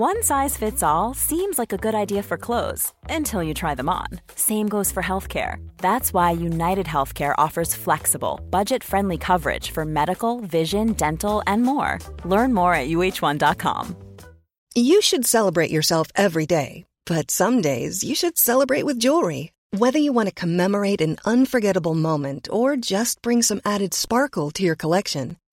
One size fits all seems like a good idea for clothes until you try them on. Same goes for healthcare. That's why United Healthcare offers flexible, budget friendly coverage for medical, vision, dental, and more. Learn more at uh1.com. You should celebrate yourself every day, but some days you should celebrate with jewelry. Whether you want to commemorate an unforgettable moment or just bring some added sparkle to your collection,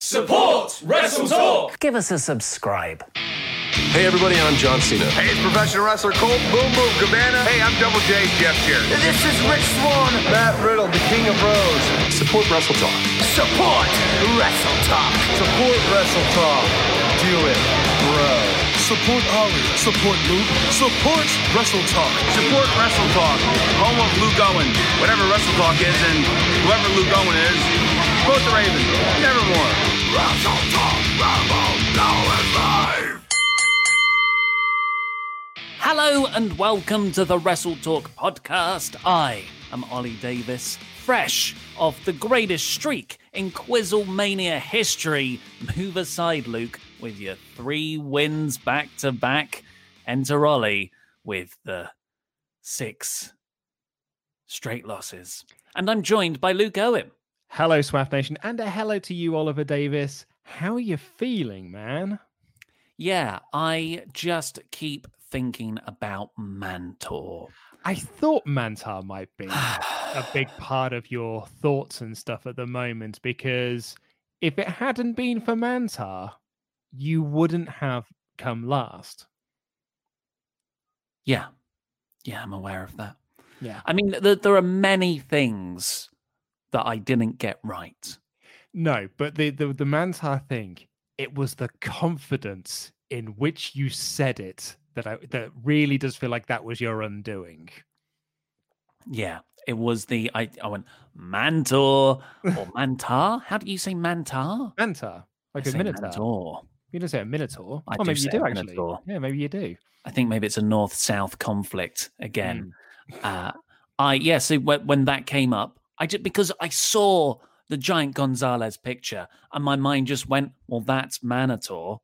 Support Wrestle Talk. Give us a subscribe. Hey everybody, I'm John Cena. Hey, it's professional wrestler Colt Boom Boom Cabana. Hey, I'm Double J Jeff Jarrett. This is Rich Swann. Matt Riddle, the King of Bros. Support Wrestle Talk. Support Wrestle Talk. Support Wrestle Talk. Do it, bro. Support Ari. Support Luke. Support Wrestle Talk. Support Wrestle Talk. Home of Luke Owen. Whatever Wrestle Talk is and whoever Luke Owen is, support the Raven. Nevermore. Hello and welcome to the Wrestle Talk podcast. I am Ollie Davis, fresh off the greatest streak in Quizzlemania history. Move aside, Luke, with your three wins back to back. Enter Ollie with the six straight losses. And I'm joined by Luke Owen. Hello, Swaff Nation, and a hello to you, Oliver Davis. How are you feeling, man? Yeah, I just keep thinking about Mantor. I thought Mantar might be a big part of your thoughts and stuff at the moment because if it hadn't been for Mantar, you wouldn't have come last. Yeah. Yeah, I'm aware of that. Yeah. I mean, th- there are many things that I didn't get right. No, but the the, the Mantar thing, it was the confidence in which you said it that I, that really does feel like that was your undoing. Yeah, it was the I, I went Mantor or Mantar. How do you say Mantar? Mantar, like I a minotaur. Mantor. You don't say a minotaur. I oh, do maybe you do actually. minotaur. Yeah, maybe you do. I think maybe it's a north-south conflict again. Hmm. Uh, I yeah. So when, when that came up, I just because I saw the giant Gonzalez picture, and my mind just went, "Well, that's Manitor,"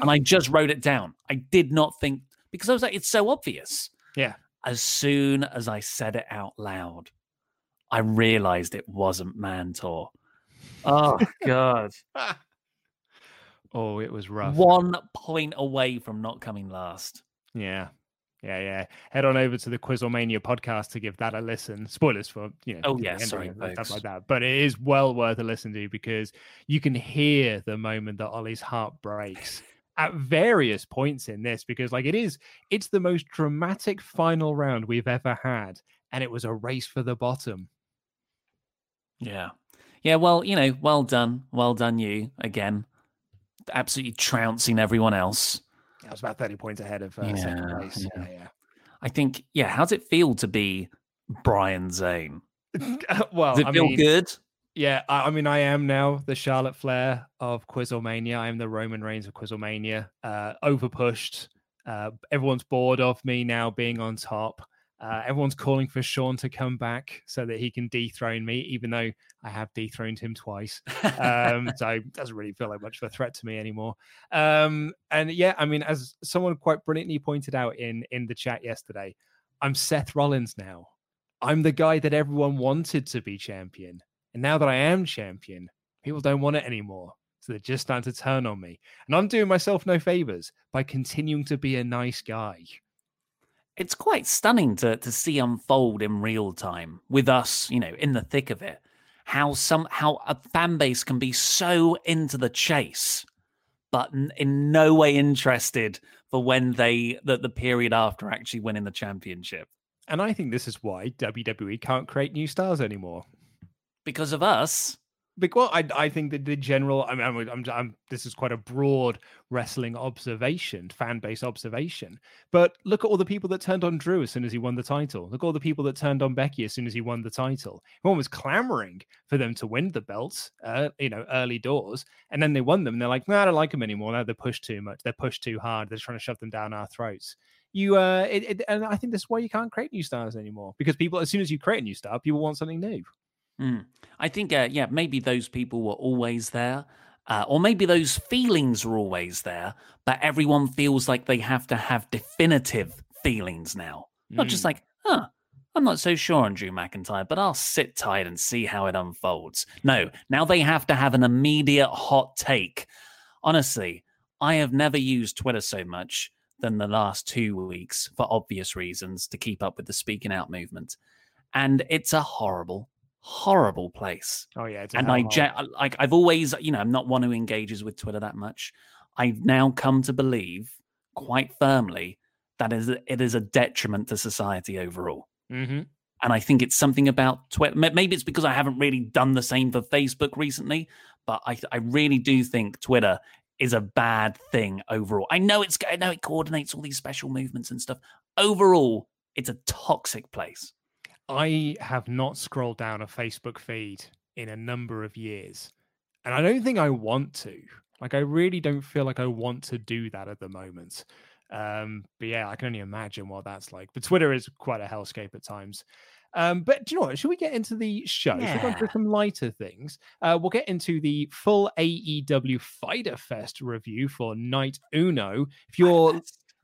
and I just wrote it down. I did not think because I was like, "It's so obvious." Yeah. As soon as I said it out loud, I realized it wasn't Mantor. Oh God! Oh, it was rough. One point away from not coming last. Yeah. Yeah, yeah. Head on over to the Quizzlemania podcast to give that a listen. Spoilers for you know. Oh, yeah, sorry, stuff like that. But it is well worth a listen to because you can hear the moment that Ollie's heart breaks at various points in this because like it is it's the most dramatic final round we've ever had and it was a race for the bottom Yeah. Yeah, well, you know, well done. Well done, you again. Absolutely trouncing everyone else. I was about 30 points ahead of uh, second place yeah. yeah, yeah. I think, yeah, how's it feel to be Brian Zane? well Does it I feel mean, good? Yeah, I, I mean, I am now the Charlotte Flair of Quizzlemania. I am the Roman Reigns of Quizzlemania. Uh, overpushed. Uh, everyone's bored of me now being on top. Uh, everyone's calling for Sean to come back so that he can dethrone me, even though I have dethroned him twice. Um, so it doesn't really feel like much of a threat to me anymore. Um, and yeah, I mean, as someone quite brilliantly pointed out in in the chat yesterday, I'm Seth Rollins now. I'm the guy that everyone wanted to be champion. And now that I am champion, people don't want it anymore. So they're just starting to turn on me. And I'm doing myself no favors by continuing to be a nice guy. It's quite stunning to to see unfold in real time with us, you know, in the thick of it. How some how a fan base can be so into the chase, but in no way interested for when they the, the period after actually winning the championship. And I think this is why WWE can't create new stars anymore. Because of us, because I, I think that the general I mean I'm, I'm, I'm, this is quite a broad wrestling observation fan base observation but look at all the people that turned on Drew as soon as he won the title. Look at all the people that turned on Becky as soon as he won the title. Everyone was clamoring for them to win the belts uh, you know early doors and then they won them and they're like no I don't like them anymore. Now they're pushed too much they're pushed too hard they're trying to shove them down our throats. You uh it, it, and I think that's why you can't create new stars anymore because people as soon as you create a new star people want something new Mm. I think, uh, yeah, maybe those people were always there, uh, or maybe those feelings were always there, but everyone feels like they have to have definitive feelings now. Mm. Not just hmm. like, huh, I'm not so sure on Drew McIntyre, but I'll sit tight and see how it unfolds. No, now they have to have an immediate hot take. Honestly, I have never used Twitter so much than the last two weeks for obvious reasons to keep up with the speaking out movement. And it's a horrible, horrible place. Oh yeah, and I je- like I've always, you know, I'm not one who engages with Twitter that much. I've now come to believe quite firmly that is it is a detriment to society overall. Mm-hmm. And I think it's something about Twitter. Maybe it's because I haven't really done the same for Facebook recently, but I I really do think Twitter is a bad thing overall. I know it's I know it coordinates all these special movements and stuff. Overall, it's a toxic place. I have not scrolled down a Facebook feed in a number of years. And I don't think I want to. Like, I really don't feel like I want to do that at the moment. Um, but yeah, I can only imagine what that's like. But Twitter is quite a hellscape at times. Um, but do you know what? Should we get into the show? Yeah. Should we go into some lighter things? Uh, we'll get into the full AEW Fighter Fest review for Night Uno. If you're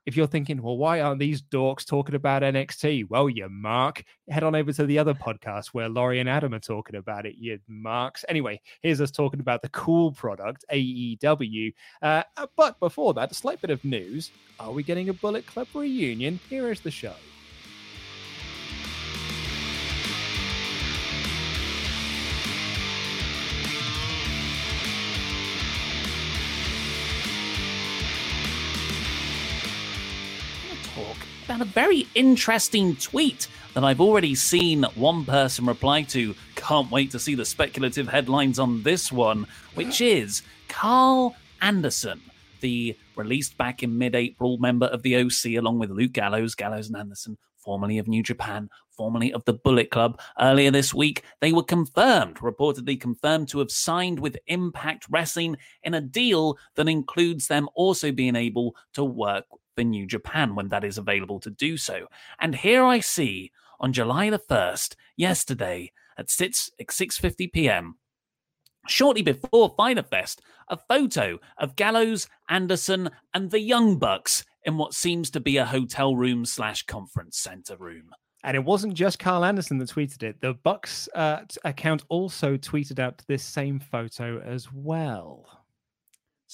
if you're thinking, well, why aren't these dorks talking about NXT? Well, you mark. Head on over to the other podcast where Laurie and Adam are talking about it, you marks. Anyway, here's us talking about the cool product, AEW. Uh, but before that, a slight bit of news. Are we getting a Bullet Club reunion? Here is the show. A very interesting tweet that I've already seen one person reply to. Can't wait to see the speculative headlines on this one, which is Karl Anderson, the released back in mid April member of the OC, along with Luke Gallows, Gallows and Anderson, formerly of New Japan, formerly of the Bullet Club. Earlier this week, they were confirmed, reportedly confirmed, to have signed with Impact Wrestling in a deal that includes them also being able to work for New Japan when that is available to do so. And here I see on July the 1st, yesterday at 6 6:50 p.m. Shortly before Fighter Fest, a photo of Gallows, Anderson, and the Young Bucks in what seems to be a hotel room slash conference center room. And it wasn't just Karl Anderson that tweeted it. The Bucks uh, account also tweeted out this same photo as well.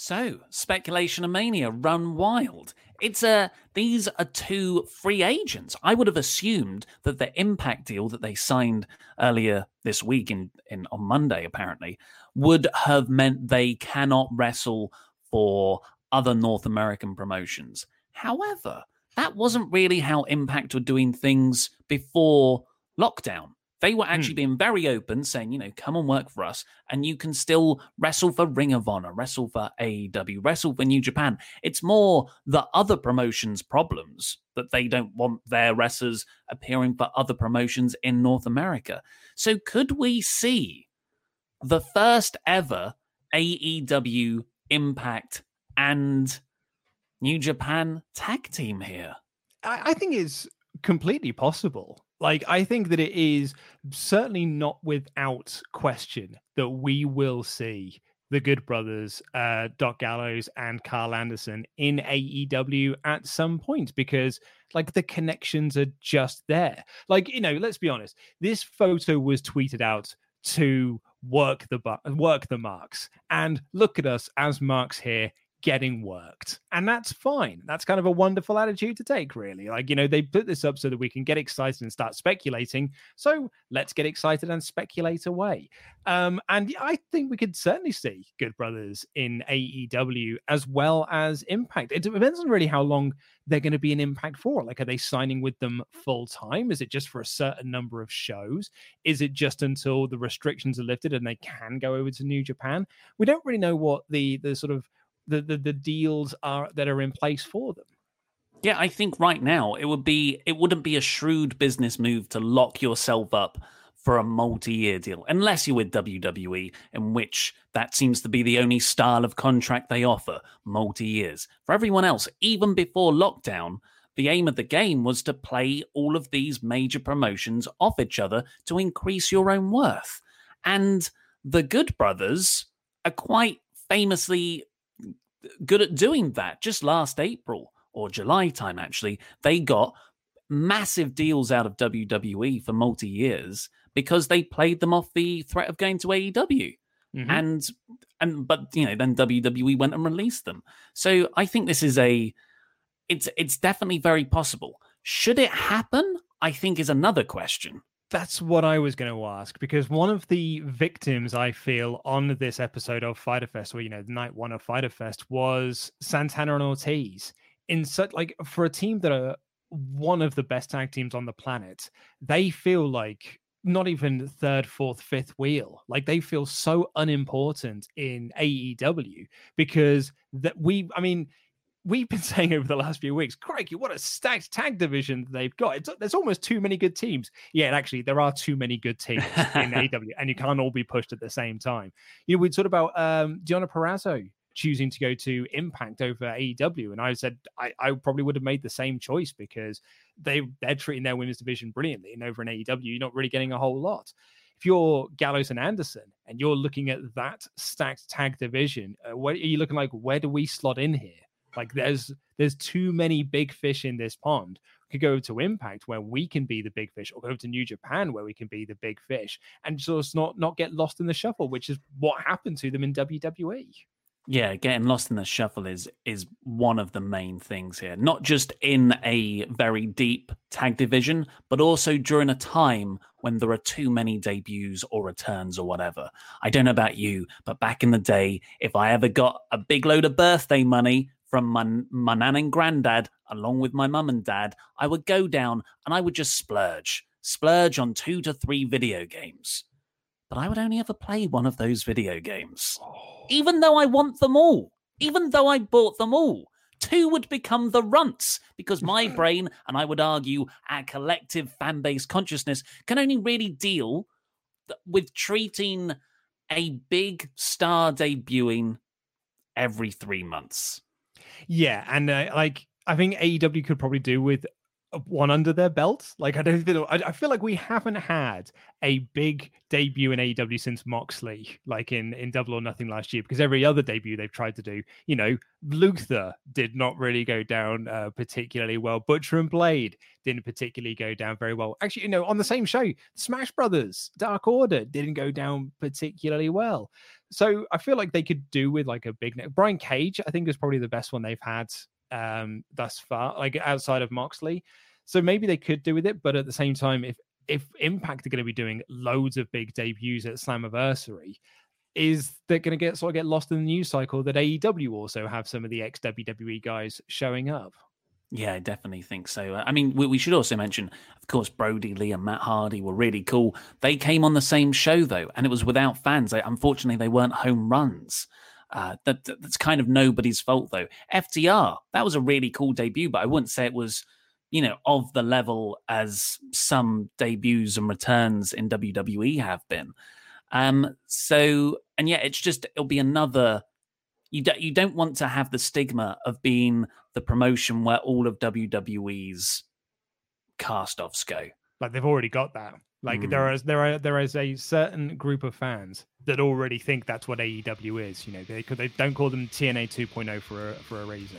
So, speculation and mania run wild. It's a these are two free agents. I would have assumed that the impact deal that they signed earlier this week in, in on Monday apparently would have meant they cannot wrestle for other North American promotions. However, that wasn't really how Impact were doing things before lockdown. They were actually mm. being very open, saying, you know, come and work for us, and you can still wrestle for Ring of Honor, wrestle for AEW, wrestle for New Japan. It's more the other promotions' problems that they don't want their wrestlers appearing for other promotions in North America. So, could we see the first ever AEW Impact and New Japan tag team here? I, I think it's completely possible. Like, I think that it is certainly not without question that we will see the Good Brothers, uh, Doc Gallows, and Karl Anderson in AEW at some point because, like, the connections are just there. Like, you know, let's be honest, this photo was tweeted out to work the bu- work the marks, and look at us as marks here getting worked. And that's fine. That's kind of a wonderful attitude to take, really. Like, you know, they put this up so that we can get excited and start speculating. So let's get excited and speculate away. Um, and I think we could certainly see Good Brothers in AEW as well as Impact. It depends on really how long they're going to be in Impact for. Like, are they signing with them full time? Is it just for a certain number of shows? Is it just until the restrictions are lifted and they can go over to New Japan? We don't really know what the the sort of the, the the deals are that are in place for them. Yeah, I think right now it would be it wouldn't be a shrewd business move to lock yourself up for a multi-year deal unless you're with WWE in which that seems to be the only style of contract they offer multi-years. For everyone else, even before lockdown, the aim of the game was to play all of these major promotions off each other to increase your own worth. And the Good Brothers are quite famously good at doing that. Just last April or July time, actually, they got massive deals out of WWE for multi years because they played them off the threat of going to AEW. Mm-hmm. And and but you know then WWE went and released them. So I think this is a it's it's definitely very possible. Should it happen? I think is another question. That's what I was going to ask because one of the victims I feel on this episode of Fighter Fest, or you know, the night one of Fighter Fest, was Santana and Ortiz. In such like for a team that are one of the best tag teams on the planet, they feel like not even third, fourth, fifth wheel. Like they feel so unimportant in AEW because that we, I mean, we've been saying over the last few weeks, crikey, what a stacked tag division they've got. It's, there's almost too many good teams. Yeah, and actually, there are too many good teams in AW, and you can't all be pushed at the same time. You know, we talked about um, Deonna Purrazzo choosing to go to Impact over AEW, and I said I, I probably would have made the same choice because they they're treating their women's division brilliantly, and over in AEW, you're not really getting a whole lot if you're Gallows and Anderson and you're looking at that stacked tag division, uh, what are you looking like? Where do we slot in here? Like there's there's too many big fish in this pond. We could go to Impact where we can be the big fish, or go to New Japan where we can be the big fish, and just not not get lost in the shuffle, which is what happened to them in WWE. Yeah, getting lost in the shuffle is is one of the main things here. Not just in a very deep tag division, but also during a time when there are too many debuts or returns or whatever. I don't know about you, but back in the day, if I ever got a big load of birthday money from my, my nan and granddad, along with my mum and dad, I would go down and I would just splurge, splurge on two to three video games. But I would only ever play one of those video games. Oh. Even though I want them all, even though I bought them all, two would become the runts because my brain, and I would argue our collective fan base consciousness, can only really deal with treating a big star debuting every three months. Yeah, and uh, like I think AEW could probably do with one under their belt. Like I don't feel I, I, feel like we haven't had a big debut in AEW since Moxley, like in in Double or Nothing last year, because every other debut they've tried to do, you know, Luther did not really go down uh, particularly well. Butcher and Blade didn't particularly go down very well. Actually, you know, on the same show, Smash Brothers, Dark Order didn't go down particularly well. So I feel like they could do with like a big neck. Brian Cage, I think, is probably the best one they've had um, thus far, like outside of Moxley. So maybe they could do with it, but at the same time, if if Impact are going to be doing loads of big debuts at Slammiversary, is they're going to get sort of get lost in the news cycle that AEW also have some of the ex WWE guys showing up. Yeah, I definitely think so. I mean, we, we, should also mention, of course, Brodie Lee and Matt Hardy were really cool. They came on the same show though, and it was without fans. They, unfortunately, they weren't home runs. Uh, that, that's kind of nobody's fault though. FTR, that was a really cool debut, but I wouldn't say it was, you know, of the level as some debuts and returns in WWE have been. Um, so, and yeah, it's just it'll be another. You don't you don't want to have the stigma of being the promotion where all of WWE's cast offs go. Like they've already got that. Like mm. there is there are there is a certain group of fans that already think that's what AEW is. You know, they they don't call them TNA 2.0 for a, for a reason.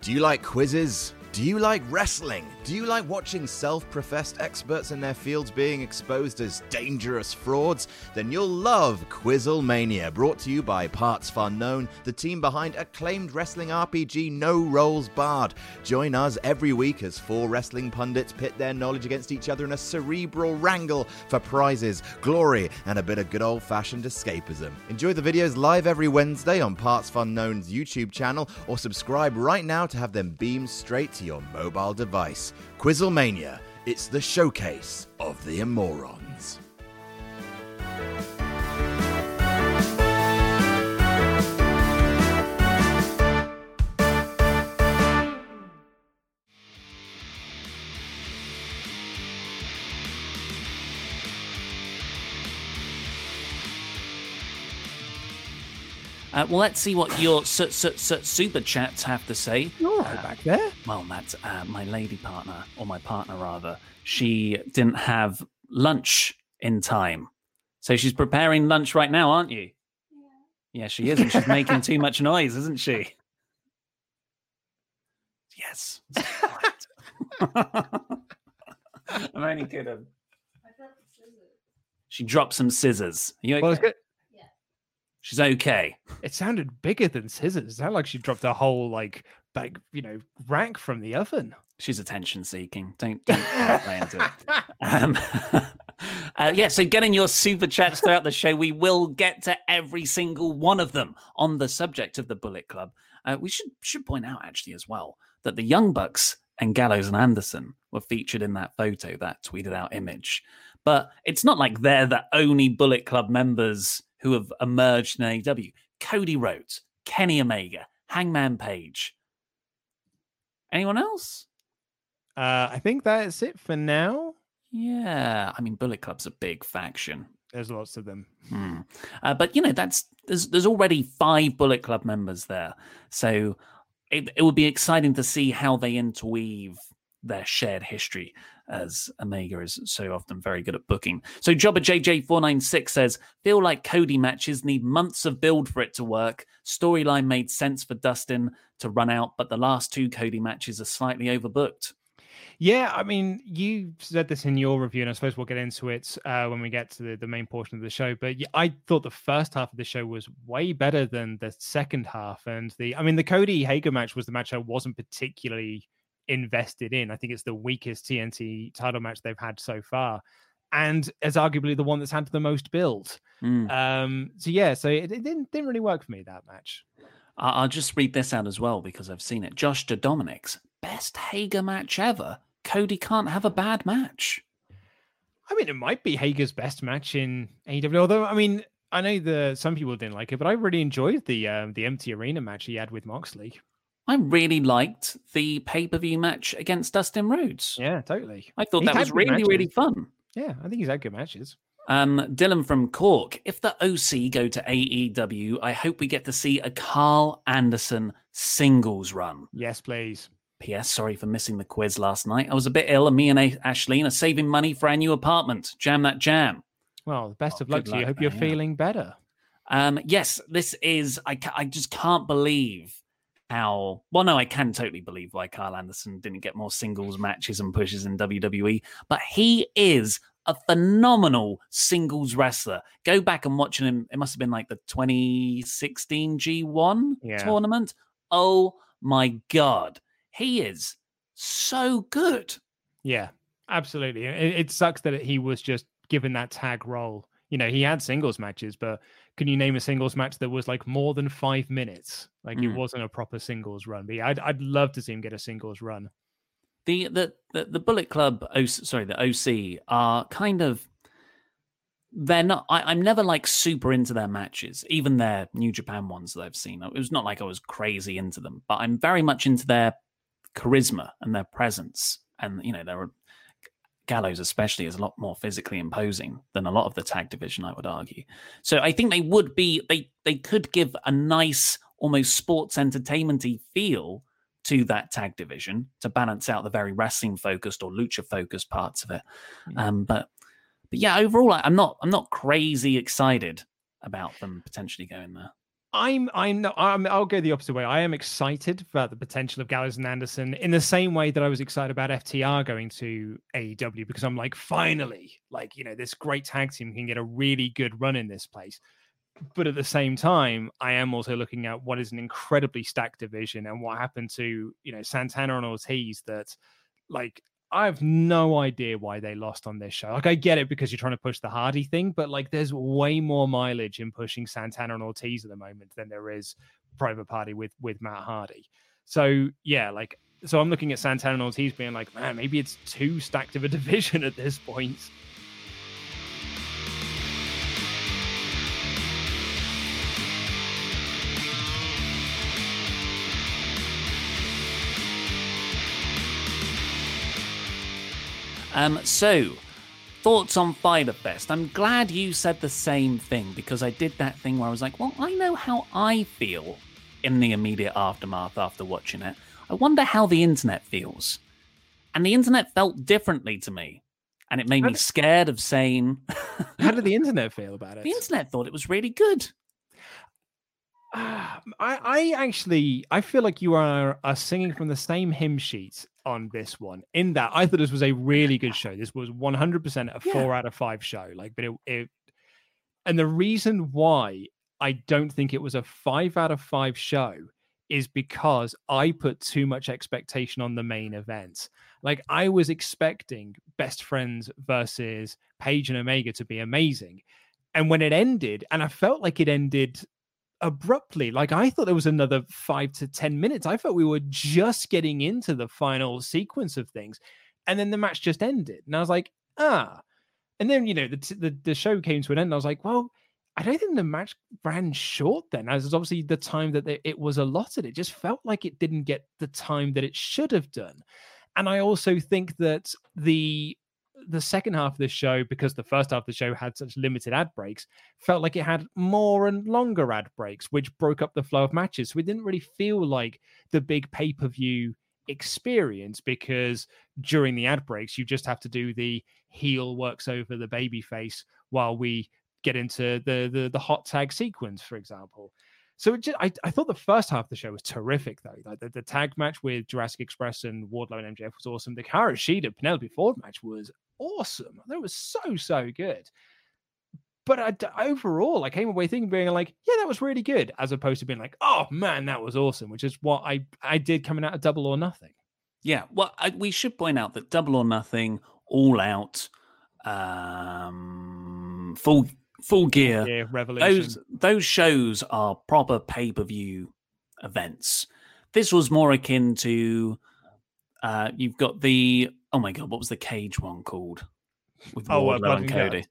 Do you like quizzes? Do you like wrestling? Do you like watching self professed experts in their fields being exposed as dangerous frauds? Then you'll love Quizzlemania, brought to you by Parts Fun Known, the team behind acclaimed wrestling RPG No Rolls Barred. Join us every week as four wrestling pundits pit their knowledge against each other in a cerebral wrangle for prizes, glory, and a bit of good old fashioned escapism. Enjoy the videos live every Wednesday on Parts Fun Known's YouTube channel or subscribe right now to have them beamed straight to your mobile device. Quizzlemania, it's the showcase of the immorons. Uh, well, let's see what your su- su- su- super chats have to say. All right, back there. Well, Matt, uh, my lady partner, or my partner rather, she didn't have lunch in time. So she's preparing lunch right now, aren't you? Yeah, she is. And she's making too much noise, isn't she? Yes. I'm only kidding. She dropped some scissors. Are you okay? Well, it's good. She's okay. It sounded bigger than scissors. It sounded like she dropped a whole like bag, you know, rack from the oven. She's attention seeking. Don't don't play into it. Um, uh, yeah, so getting your super chats throughout the show. We will get to every single one of them on the subject of the Bullet Club. Uh, we should should point out actually as well that the Young Bucks and Gallows and Anderson were featured in that photo, that tweeted out image. But it's not like they're the only Bullet Club members who have emerged in AEW. Cody Rhodes, Kenny Omega, Hangman Page. Anyone else? Uh, I think that's it for now. Yeah, I mean, Bullet Club's a big faction. There's lots of them. Hmm. Uh, but you know, that's there's there's already five Bullet Club members there, so it it would be exciting to see how they interweave their shared history, as Omega is so often very good at booking. So Jobber JJ496 says, feel like Cody matches need months of build for it to work. Storyline made sense for Dustin to run out, but the last two Cody matches are slightly overbooked. Yeah, I mean, you said this in your review, and I suppose we'll get into it uh, when we get to the, the main portion of the show. But yeah, I thought the first half of the show was way better than the second half. And the, I mean, the Cody Hager match was the match I wasn't particularly invested in. I think it's the weakest TNT title match they've had so far. and as arguably the one that's had the most build. Mm. Um, so yeah, so it, it, didn't didn't really work for me that match. I'll just read this out as well because I've seen it. Josh de Dominic's best Hager match ever. Cody can't have a bad match. I mean, it might be Hager's best match in AEW. Although, I mean, I know the some people didn't like it, but I really enjoyed the um, the empty arena match he had with Moxley. I really liked the pay per view match against Dustin Rhodes. Yeah, totally. I thought that was really, matches. really fun. Yeah, I think he's had good matches. Um, Dylan from Cork. If the OC go to AEW, I hope we get to see a Karl Anderson singles run. Yes, please. P.S. Sorry for missing the quiz last night. I was a bit ill, and me and A- Ashleen are saving money for our new apartment. Jam that jam. Well, best of luck to you. luck, Hope you're yeah. feeling better. Um, yes, this is. I, ca- I just can't believe how. Well, no, I can totally believe why Karl Anderson didn't get more singles matches and pushes in WWE, but he is a phenomenal singles wrestler. Go back and watching him. It must have been like the 2016 G1 Yeah. tournament. Oh my god, he is so good. Yeah, absolutely. It, it sucks that he was just given that tag role. You know, he had singles matches, but can you name a singles match that was like more than five minutes? Like it Mm. wasn't a proper singles run. But yeah, I'd, I'd love to see him get a singles run. the the the, the Bullet Club, OC, sorry, the OC are kind of they're not. I, I'm never like super into their matches, even their New Japan ones that I've seen. It was not like I was crazy into them, but I'm very much into their charisma and their presence, and you know their Gallows especially is a lot more physically imposing than a lot of the tag division, I would argue. So I think they would be they they could give a nice, almost sports entertainmenty feel to that tag division to balance out the very wrestling focused or lucha focused parts of it. Um, but but yeah, overall, I, I'm not I'm not crazy excited about them potentially going there. I'm I'm I'm, I'll go the opposite way. I am excited about the potential of Gallows and Anderson in the same way that I was excited about FTR going to AEW because I'm like finally like you know this great tag team can get a really good run in this place. But at the same time, I am also looking at what is an incredibly stacked division and what happened to you know Santana and Ortiz that like I have no idea why they lost on this show. Like, I get it because you're trying to push the Hardy thing, but like, there's way more mileage in pushing Santana and Ortiz at the moment than there is Private Party with with Matt Hardy. So yeah, like, so I'm looking at Santana and Ortiz being like, man, maybe it's too stacked of a division at this point. Um, so thoughts on Fighter Fest? I'm glad you said the same thing because I did that thing where I was like, well, I know how I feel in the immediate aftermath after watching it. I wonder how the internet feels. And the internet felt differently to me. And it made me scared of saying. How did the internet feel about it? The internet thought it was really good. I, I actually I feel like you are, are singing from the same hymn sheet on this one. In that I thought this was a really good show. This was 100% a four out of five show. Like, but it, it and the reason why I don't think it was a five out of five show is because I put too much expectation on the main event. Like I was expecting Best Friends versus Page and Omega to be amazing. And when it ended, and I felt like it ended abruptly. Like I thought there was another five to 10 minutes. I thought we were just getting into the final sequence of things. And then the match just ended. And I was like, ah. And then, you know, the, the, the show came to an end. And I was like, well, I don't think the match ran short then, as obviously the time that it was allotted. It just felt like it didn't get the time that it should have done. And I also think that the the second half of the show, because the first half of the show had such limited ad breaks, felt like it had more and longer ad breaks, which broke up the flow of matches. So it didn't really feel like the big pay per view experience because during the ad breaks, you just have to do the heel works over the baby face while we get into the the, the hot tag sequence, for example. So just, I, I thought the first half of the show was terrific, though. Like the, the tag match with Jurassic Express and Wardlow and MJF was awesome. The Kara Shida Penelope Ford match was awesome. That was so so good. But I, overall, I came away thinking, being like, yeah, that was really good, as opposed to being like, oh man, that was awesome, which is what I I did coming out of Double or Nothing. Yeah, well, I, we should point out that Double or Nothing, All Out, um, Full Full Gear, Yeah, Revolution. those those shows are proper pay per view events. This was more akin to uh, you've got the oh my god, what was the cage one called with Oh, uh, Wardlow Blood and Cody?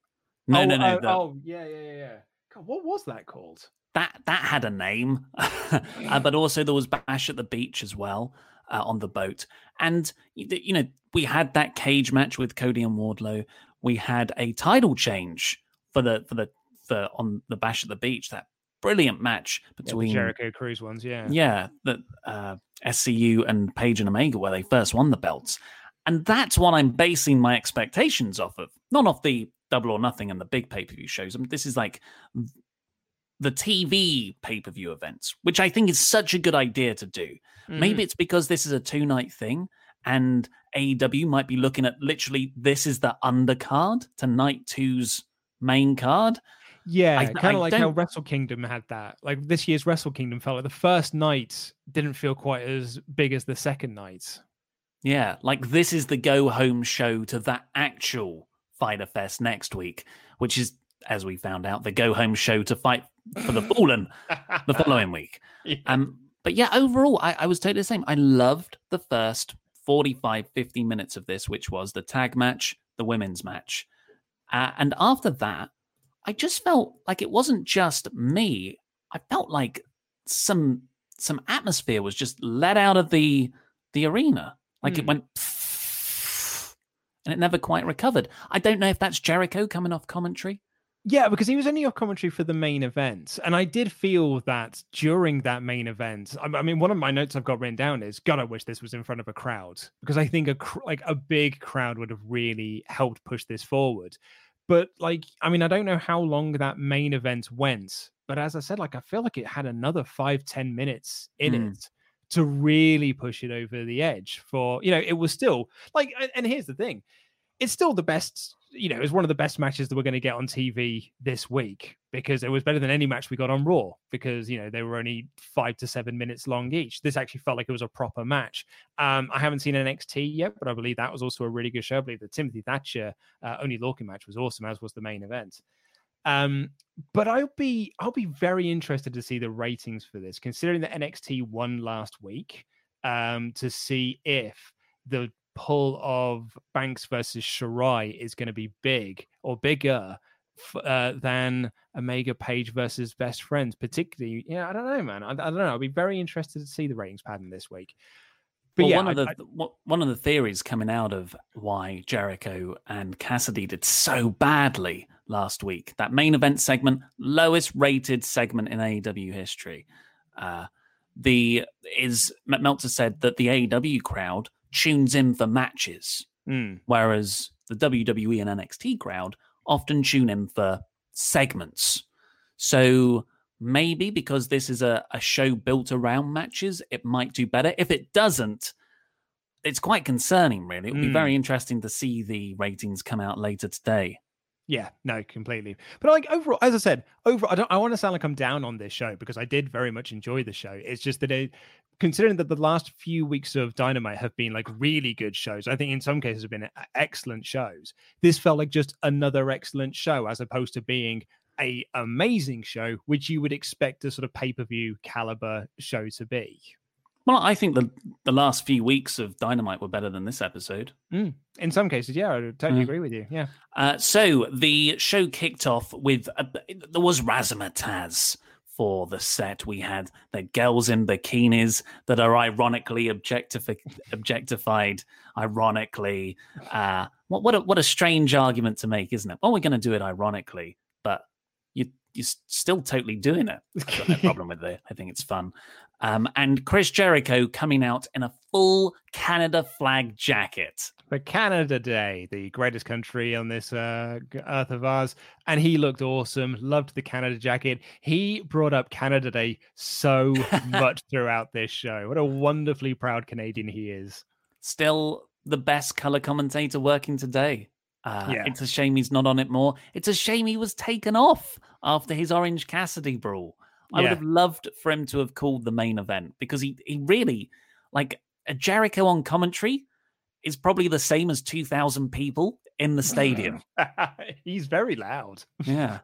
No, oh, no, no. uh, the- oh, yeah, yeah, yeah, yeah. God, what was that called? that that had a name, uh, but also there was Bash at the Beach as well uh, on the boat, and you know we had that cage match with Cody and Wardlow. We had a title change for the for the for on the Bash at the Beach. That brilliant match Yeah, between Jericho Cruise ones, yeah. yeah, the uh, SCU and Page and Omega where they first won the belts, and that's what I'm basing my expectations off of, not off the Double or Nothing and the big pay per view shows. I mean, this is like the TV pay per view events, which I think is such a good idea to do. Maybe Mhm. it's because this is a two night thing. And AEW might be looking at literally this is the undercard to night two's main card. Yeah, I- kind of like how don't- Wrestle Kingdom had that. Like this year's Wrestle Kingdom felt like the first night didn't feel quite as big as the second night. Yeah, like this is the go home show to that actual Fighter Fest next week, which is, as we found out, the go home show to fight for the Fallen the following week. Um, but yeah, overall, I, I was totally the same. I loved the first 45, 50 minutes of this, which was the tag match, the women's match. Uh, and after that, I just felt like it wasn't just me. I felt like some some atmosphere was just let out of the the arena. Like it Hmm. went and it never quite recovered. I don't know if that's Jericho coming off commentary. Yeah, because he was only off commentary for the main event, and I did feel that during that main event. I, I mean, one of my notes I've got written down is, "God, I wish this was in front of a crowd," because I think a cr- like a big crowd would have really helped push this forward. But like, I mean, I don't know how long that main event went, but as I said, like, I feel like it had another five, ten minutes in Hmm. it to really push it over the edge. For you know, it was still like, and- here's the thing, it's still the best you know, it was one of the best matches that we're going to get on TV this week because it was better than any match we got on Raw because, you know, they were only five to seven minutes long each. This actually felt like it was a proper match. Um, I haven't seen NXT yet, but I believe that was also a really good show. I believe the Timothy Thatcher uh, Oney Lorcan match was awesome, as was the main event. Um, but I'll be I'll be very interested to see the ratings for this, considering that NXT won last week, um, to see if the pull of Banks versus Shirai is going to be big or bigger uh, than Omega Page versus Best Friends, particularly. Yeah, I don't know, man. I, I don't know. I'll be very interested to see the ratings pattern this week. But well, yeah, one of the I- one- of the theories coming out of why Jericho and Cassidy did so badly last week, that main event segment, lowest rated segment in AEW history. Uh, the is Meltzer said that the AEW crowd tunes in for matches, Mm. whereas the WWE and NXT crowd often tune in for segments. So maybe because this is a, a show built around matches, it might do better. If it doesn't, it's quite concerning, really. It would be Mm. very interesting to see the ratings come out later today. Yeah, no, completely. But like overall, as I said, overall, I don't. I want to sound like I'm down on this show because I did very much enjoy the show. It's just that it, considering that the last few weeks of Dynamite have been like really good shows, I think in some cases have been e- excellent shows. This felt like just another excellent show, as opposed to being a amazing show, which you would expect a sort of pay per view caliber show to be. Well, I think the the last few weeks of Dynamite were better than this episode. Mm. In some cases, yeah, I totally Mm. agree with you. Yeah. Uh, so the show kicked off with a, there was Razzmatazz for the set. We had the girls in bikinis that are ironically objectifi- objectified. Ironically, uh, what what a, what a strange argument to make, isn't it? Oh, we're going to do it ironically, but you're still totally doing it. I've got no problem with it. I think it's fun. Um, and Chris Jericho coming out in a full Canada flag jacket. for Canada Day, the greatest country on this uh, earth of ours. And he looked awesome. Loved the Canada jacket. He brought up Canada Day so much throughout this show. What a wonderfully proud Canadian he is. still the best color commentator working today. Uh, Yeah. It's a shame he's not on it more. It's a shame he was taken off after his Orange Cassidy brawl. I would have loved for him to have called the main event because he, he really, like, a Jericho on commentary is probably the same as 2,000 people in the stadium. He's very loud. yeah.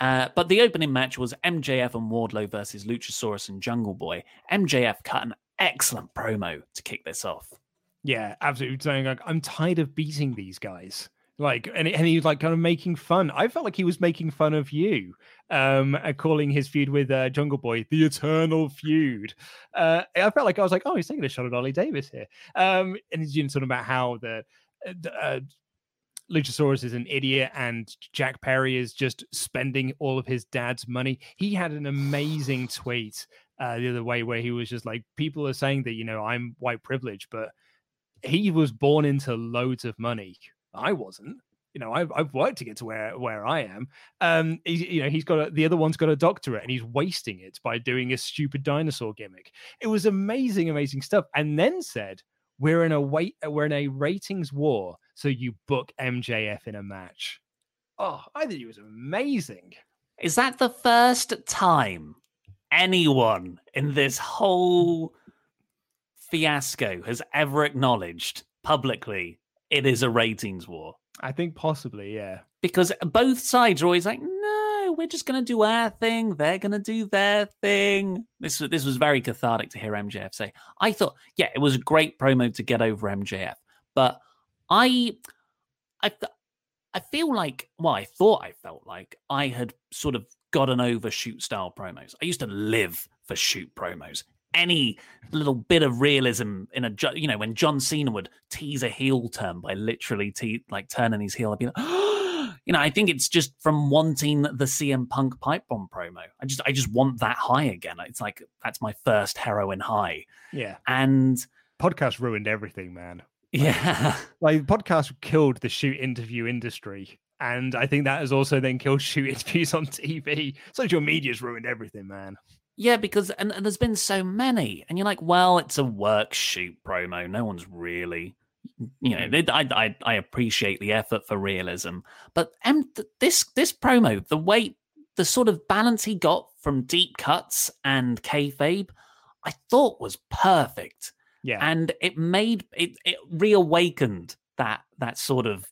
Uh, but the opening match was MJF and Wardlow versus Luchasaurus and Jungle Boy. MJF cut an excellent promo to kick this off. Yeah, absolutely. Saying I'm tired of beating these guys. Like, and, and he was like kind of making fun. I felt like he was making fun of you, um, uh, calling his feud with uh, Jungle Boy the eternal feud. Uh, I felt like I was like, oh, he's taking a shot at Ollie Davis here. Um, and he's you know, talking about how the, uh, uh, Luchasaurus is an idiot and Jack Perry is just spending all of his dad's money. He had an amazing tweet uh, the other way where he was just like, people are saying that, you know, I'm white privileged, but he was born into loads of money. I wasn't. You know, I've, I've worked to get to where where I am. Um, he, you know, he's got a, the other one's got a doctorate, and he's wasting it by doing a stupid dinosaur gimmick. It was amazing, amazing stuff. And then said, "We're in a wait, we're in a ratings war, so you book MJF in a match." Oh, I think it was amazing. Is that the first time anyone in this whole fiasco has ever acknowledged publicly it is a ratings war. I think possibly, yeah. Because both sides are always like, no, we're just going to do our thing. They're going to do their thing. This, this was very cathartic to hear MJF say. I thought, yeah, it was a great promo to get over MJF. But I, I, I feel like, well, I thought I felt like I had sort of gotten over shoot style promos. I used to live for shoot promos any little bit of realism in a you know when John Cena would tease a heel turn by literally te- like turning his heel, I'd be like, you know, I think it's just from wanting the CM Punk pipe bomb promo. I just I just want that high again. It's like that's my first heroin high. Yeah, and podcast ruined everything, man. Yeah, like podcast killed the shoot interview industry. And I think that has also then killed shoot interviews on TV. Social media's ruined everything, man. Yeah, because and, and, there's been so many, and you're like, well, it's a work shoot promo. No one's really, you know, mm. I I, I appreciate the effort for realism, but um, this this promo, the way, the sort of balance he got from deep cuts and kayfabe, I thought was perfect. Yeah, and it made it it reawakened that that sort of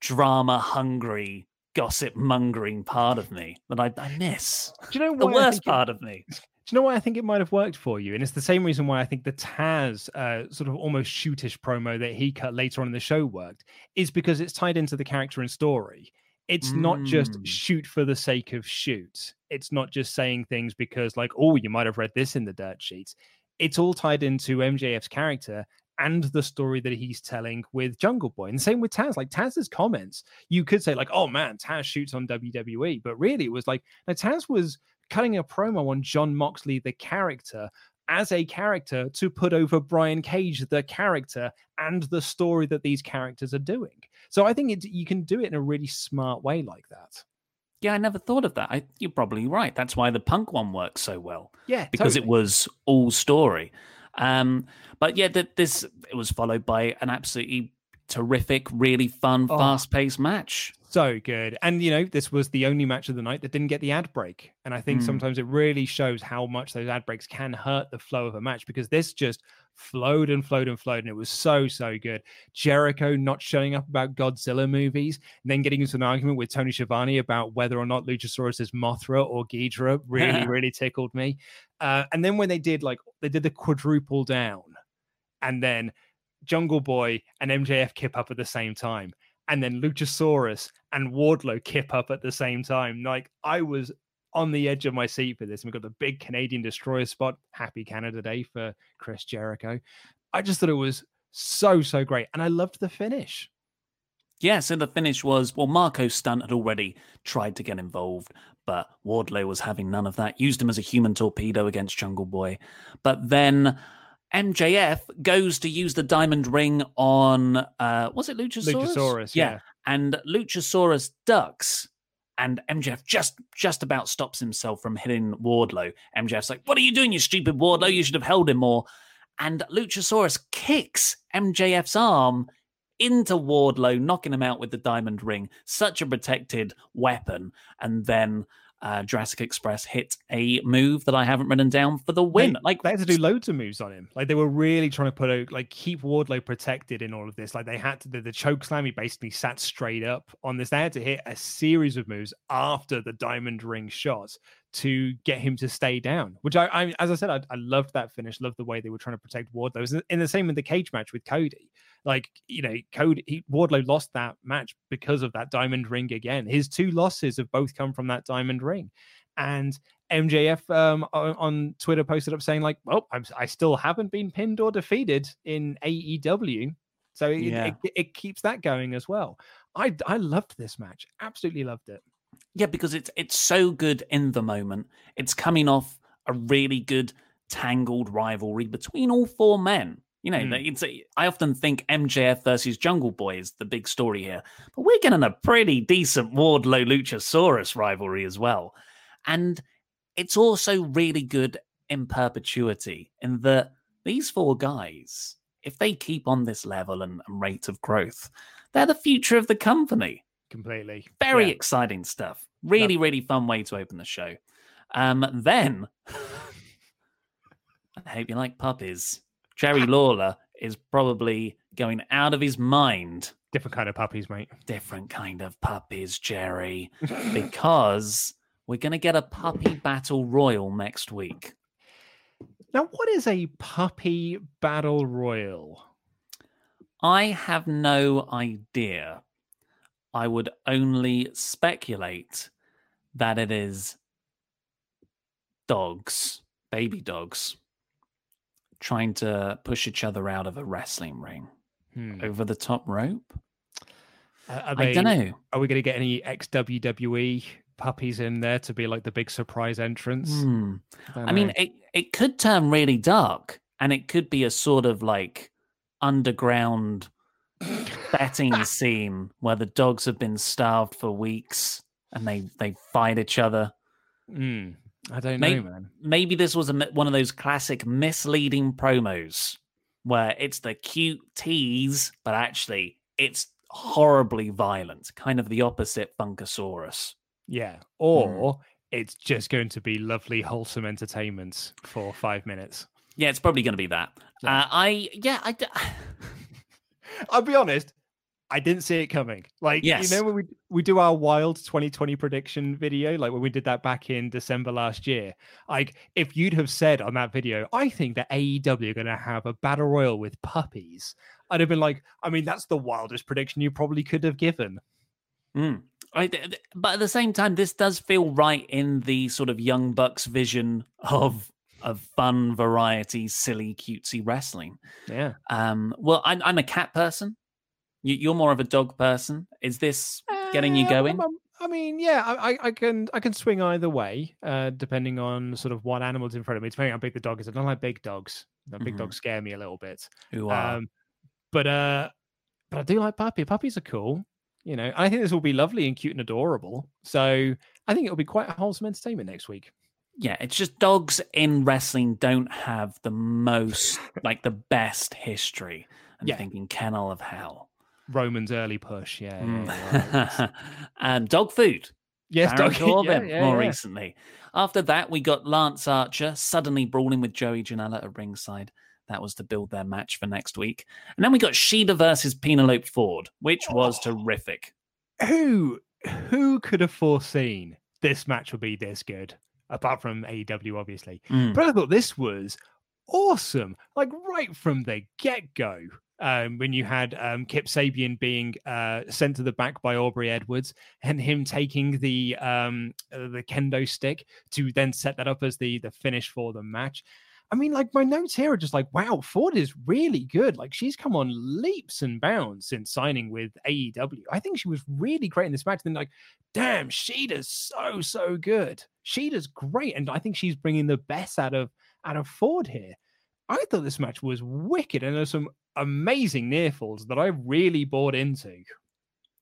drama hungry gossip mongering part of me that I, I miss. Do you know the worst part it, of me? Do you know why I think it might have worked for you? And it's the same reason why I think the Taz uh, sort of almost shootish promo that he cut later on in the show worked is because it's tied into the character and story. It's mm. not just mm. shoot for the sake of shoot. It's not just saying things because, like, oh, you might have read this in the dirt sheets. It's all tied into MJF's character and the story that he's telling with Jungle Boy. And the same with Taz. Like Taz's comments, you could say, like, oh man, Taz shoots on WWE. But really, it was like, now Taz was cutting a promo on Jon Moxley, the character, as a character to put over Brian Cage, the character, and the story that these characters are doing. So I think it, you can do it in a really smart way like that. Yeah, I never thought of that. I, you're probably right. That's why the punk one works so well. Yeah, because totally. it was all story. Um, but yeah, that this it was followed by an absolutely terrific, really fun, oh, fast-paced match. So good. And you know, this was the only match of the night that didn't get the ad break. And I think mm. sometimes it really shows how much those ad breaks can hurt the flow of a match because this just flowed and flowed and flowed and it was so so good. Jericho not showing up about Godzilla movies and then getting into an argument with Tony Schiavone about whether or not Luchasaurus is Mothra or Ghidorah really really tickled me. Uh, and then when they did like they did the quadruple down and then Jungle Boy and MJF kip up at the same time, and then Luchasaurus and Wardlow kip up at the same time. Like I was on the edge of my seat for this. And we got the big Canadian destroyer spot. Happy Canada Day for Chris Jericho. I just thought it was so, so great. And I loved the finish. Yeah, so the finish was well, Marko Stunt had already tried to get involved, but Wardlow was having none of that. Used him as a human torpedo against Jungle Boy. But then MJF goes to use the diamond ring on uh was it Luchasaurus? Luchasaurus, yeah. yeah. And Luchasaurus ducks and MJF just just about stops himself from hitting Wardlow. MJF's like, "What are you doing, you stupid Wardlow? You should have held him more." And Luchasaurus kicks MJF's arm into Wardlow, knocking him out with the diamond ring. Such a protected weapon. And then uh, Jurassic Express hit a move that I haven't written down for the win. They, like they had to do loads of moves on him. Like they were really trying to put a like keep Wardlow protected in all of this. Like they had to the, the choke slam. He basically sat straight up on this. They had to hit a series of moves after the diamond ring shot to get him to stay down. Which I, I as I said, I, I loved that finish. Loved the way they were trying to protect Wardlow. In the same in the cage match with Cody. Like you know, Cody he, Wardlow lost that match because of that diamond ring again. His two losses have both come from that diamond ring and MJF um, on Twitter posted up saying like, "Well, I'm, i still haven't been pinned or defeated in AEW." So it, yeah. it, it, keeps that going as well. I I loved this match, absolutely loved it. Yeah, because it's it's so good in the moment. It's coming off a really good tangled rivalry between all four men. You know, mm. it's a, I often think MJF versus Jungle Boy is the big story here, but we're getting a pretty decent Wardlow Luchasaurus rivalry as well. And it's also really good in perpetuity in that these four guys, if they keep on this level and, and rate of growth, they're the future of the company. Completely. Very yeah. exciting stuff. Really, Love- really fun way to open the show. Um, then, I hope you like puppies. Jerry Lawler is probably going out of his mind. Different kind of puppies, mate. Different kind of puppies, Jerry. because we're going to get a puppy battle royal next week. Now, what is a puppy battle royal? I have no idea. I would only speculate that it is dogs, baby dogs, trying to push each other out of a wrestling ring hmm. over the top rope. Uh, they, I don't know. Are we going to get any ex WWE puppies in there to be like the big surprise entrance. Hmm. I, I mean, it, it could turn really dark and it could be a sort of like underground betting scene where the dogs have been starved for weeks and they, they fight each other. Mm. I don't maybe, know, man. Maybe this was a, one of those classic misleading promos where it's the cute tease, but actually it's horribly violent, kind of the opposite Funkasaurus. Yeah. Or mm. it's just going to be lovely, wholesome entertainment for five minutes. Yeah, it's probably going to be that. Yeah. Uh, I, yeah, I. D- I'll be honest. I didn't see it coming. Like, yes. you know, when we we do our wild 2020 prediction video, like when we did that back in December last year, like if you'd have said on that video, I think that AEW are going to have a battle royal with puppies, I'd have been like, I mean, that's the wildest prediction you probably could have given. Mm. I, but at the same time, this does feel right in the sort of young bucks vision of of fun, variety, silly, cutesy wrestling. Yeah. Um. Well, I'm I'm a cat person. You, are more of a dog person. Is this getting you uh, going? I mean, yeah, I, I can I can swing either way, uh, depending on sort of what animals in front of me. Depending on how big the dog is. I don't like big dogs. The big mm-hmm. dogs scare me a little bit. Who are? Um, but uh, but I do like puppy. Puppies are cool you know, I think this will be lovely and cute and adorable. So I think it'll be quite a wholesome entertainment next week. Yeah, it's just dogs in wrestling don't have the most, like the best history. I'm yeah. thinking Kennel of Hell. Roman's early push, yeah. Mm. um, dog food. Yes, Baron dog Corbin, yeah, yeah, more yeah. recently. After that, we got Lance Archer suddenly brawling with Joey Janela at ringside. That was to build their match for next week. And then we got Shida versus Penelope Ford, which was oh. terrific. Who who could have foreseen this match would be this good? Apart from AEW, obviously. Mm. But I thought this was awesome. Like right from the get-go. Um, when you had um, Kip Sabian being uh, sent to the back by Aubrey Edwards and him taking the um, uh, the kendo stick to then set that up as the the finish for the match. I mean, like my notes here are just like, wow, Ford is really good. Like she's come on leaps and bounds since signing with AEW. I think she was really great in this match. Then like, damn, Shida's so so good. Shida's great, and I think she's bringing the best out of out of Ford here. I thought this match was wicked, and there's some amazing near falls that I really bought into.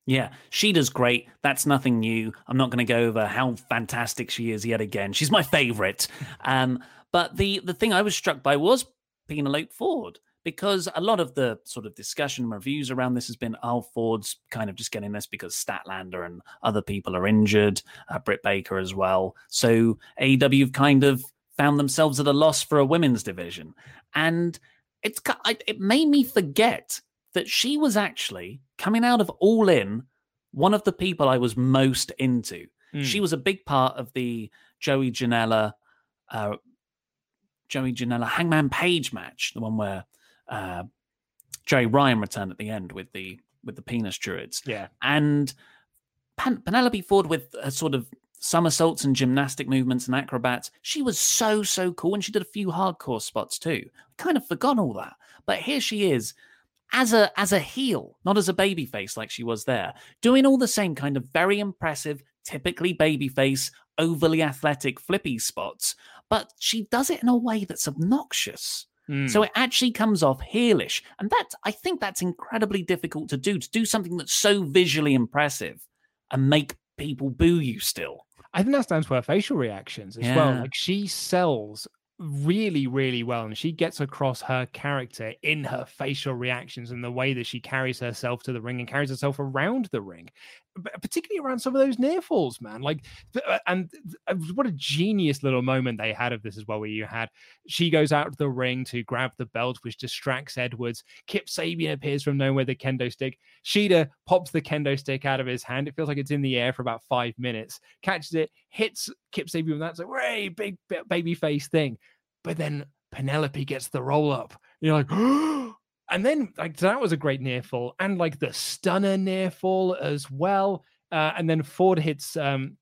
Yeah, she does great. That's nothing new. I'm not going to go over how fantastic she is yet again. She's my favorite. Um, but the the thing I was struck by was Penelope Ford because a lot of the sort of discussion and reviews around this has been Al Ford's kind of just getting this because Statlander and other people are injured, uh, Britt Baker as well. So AEW have kind of found themselves at a loss for a women's division, and it's it made me forget that she was actually coming out of All In, one of the people I was most into. Mm. She was a big part of the Joey Janela, uh, Joey Janela Hangman Page match, the one where uh, Joey Ryan returned at the end with the with the penis druids. Yeah, and Pen- Penelope Ford with a sort of somersaults and gymnastic movements and acrobats. She was so so cool, and she did a few hardcore spots too. I kind of forgot all that, but here she is as a as a heel, not as a babyface like she was there, doing all the same kind of very impressive, typically babyface, overly athletic, flippy spots, but she does it in a way that's obnoxious. Mm. So it actually comes off heelish. And that I think that's incredibly difficult to do, to do something that's so visually impressive and make people boo you still. I think that stands for her facial reactions as yeah. well. Like she sells really, really well. And she gets across her character in her facial reactions and the way that she carries herself to the ring and carries herself around the ring, particularly around some of those near falls, man. Like, uh, and uh, what a genius little moment they had of this as well, where you had she goes out the ring to grab the belt, which distracts Edwards. Kip Sabian appears from nowhere, the kendo stick. Shida pops the kendo stick out of his hand. It feels like it's in the air for about five minutes, catches it, hits Kip Sabian with that. It's like, hey, big baby face thing. But then Penelope gets the roll up. You're like, and then like that was a great near fall, and like the stunner near fall as well. Uh, and then Ford hits um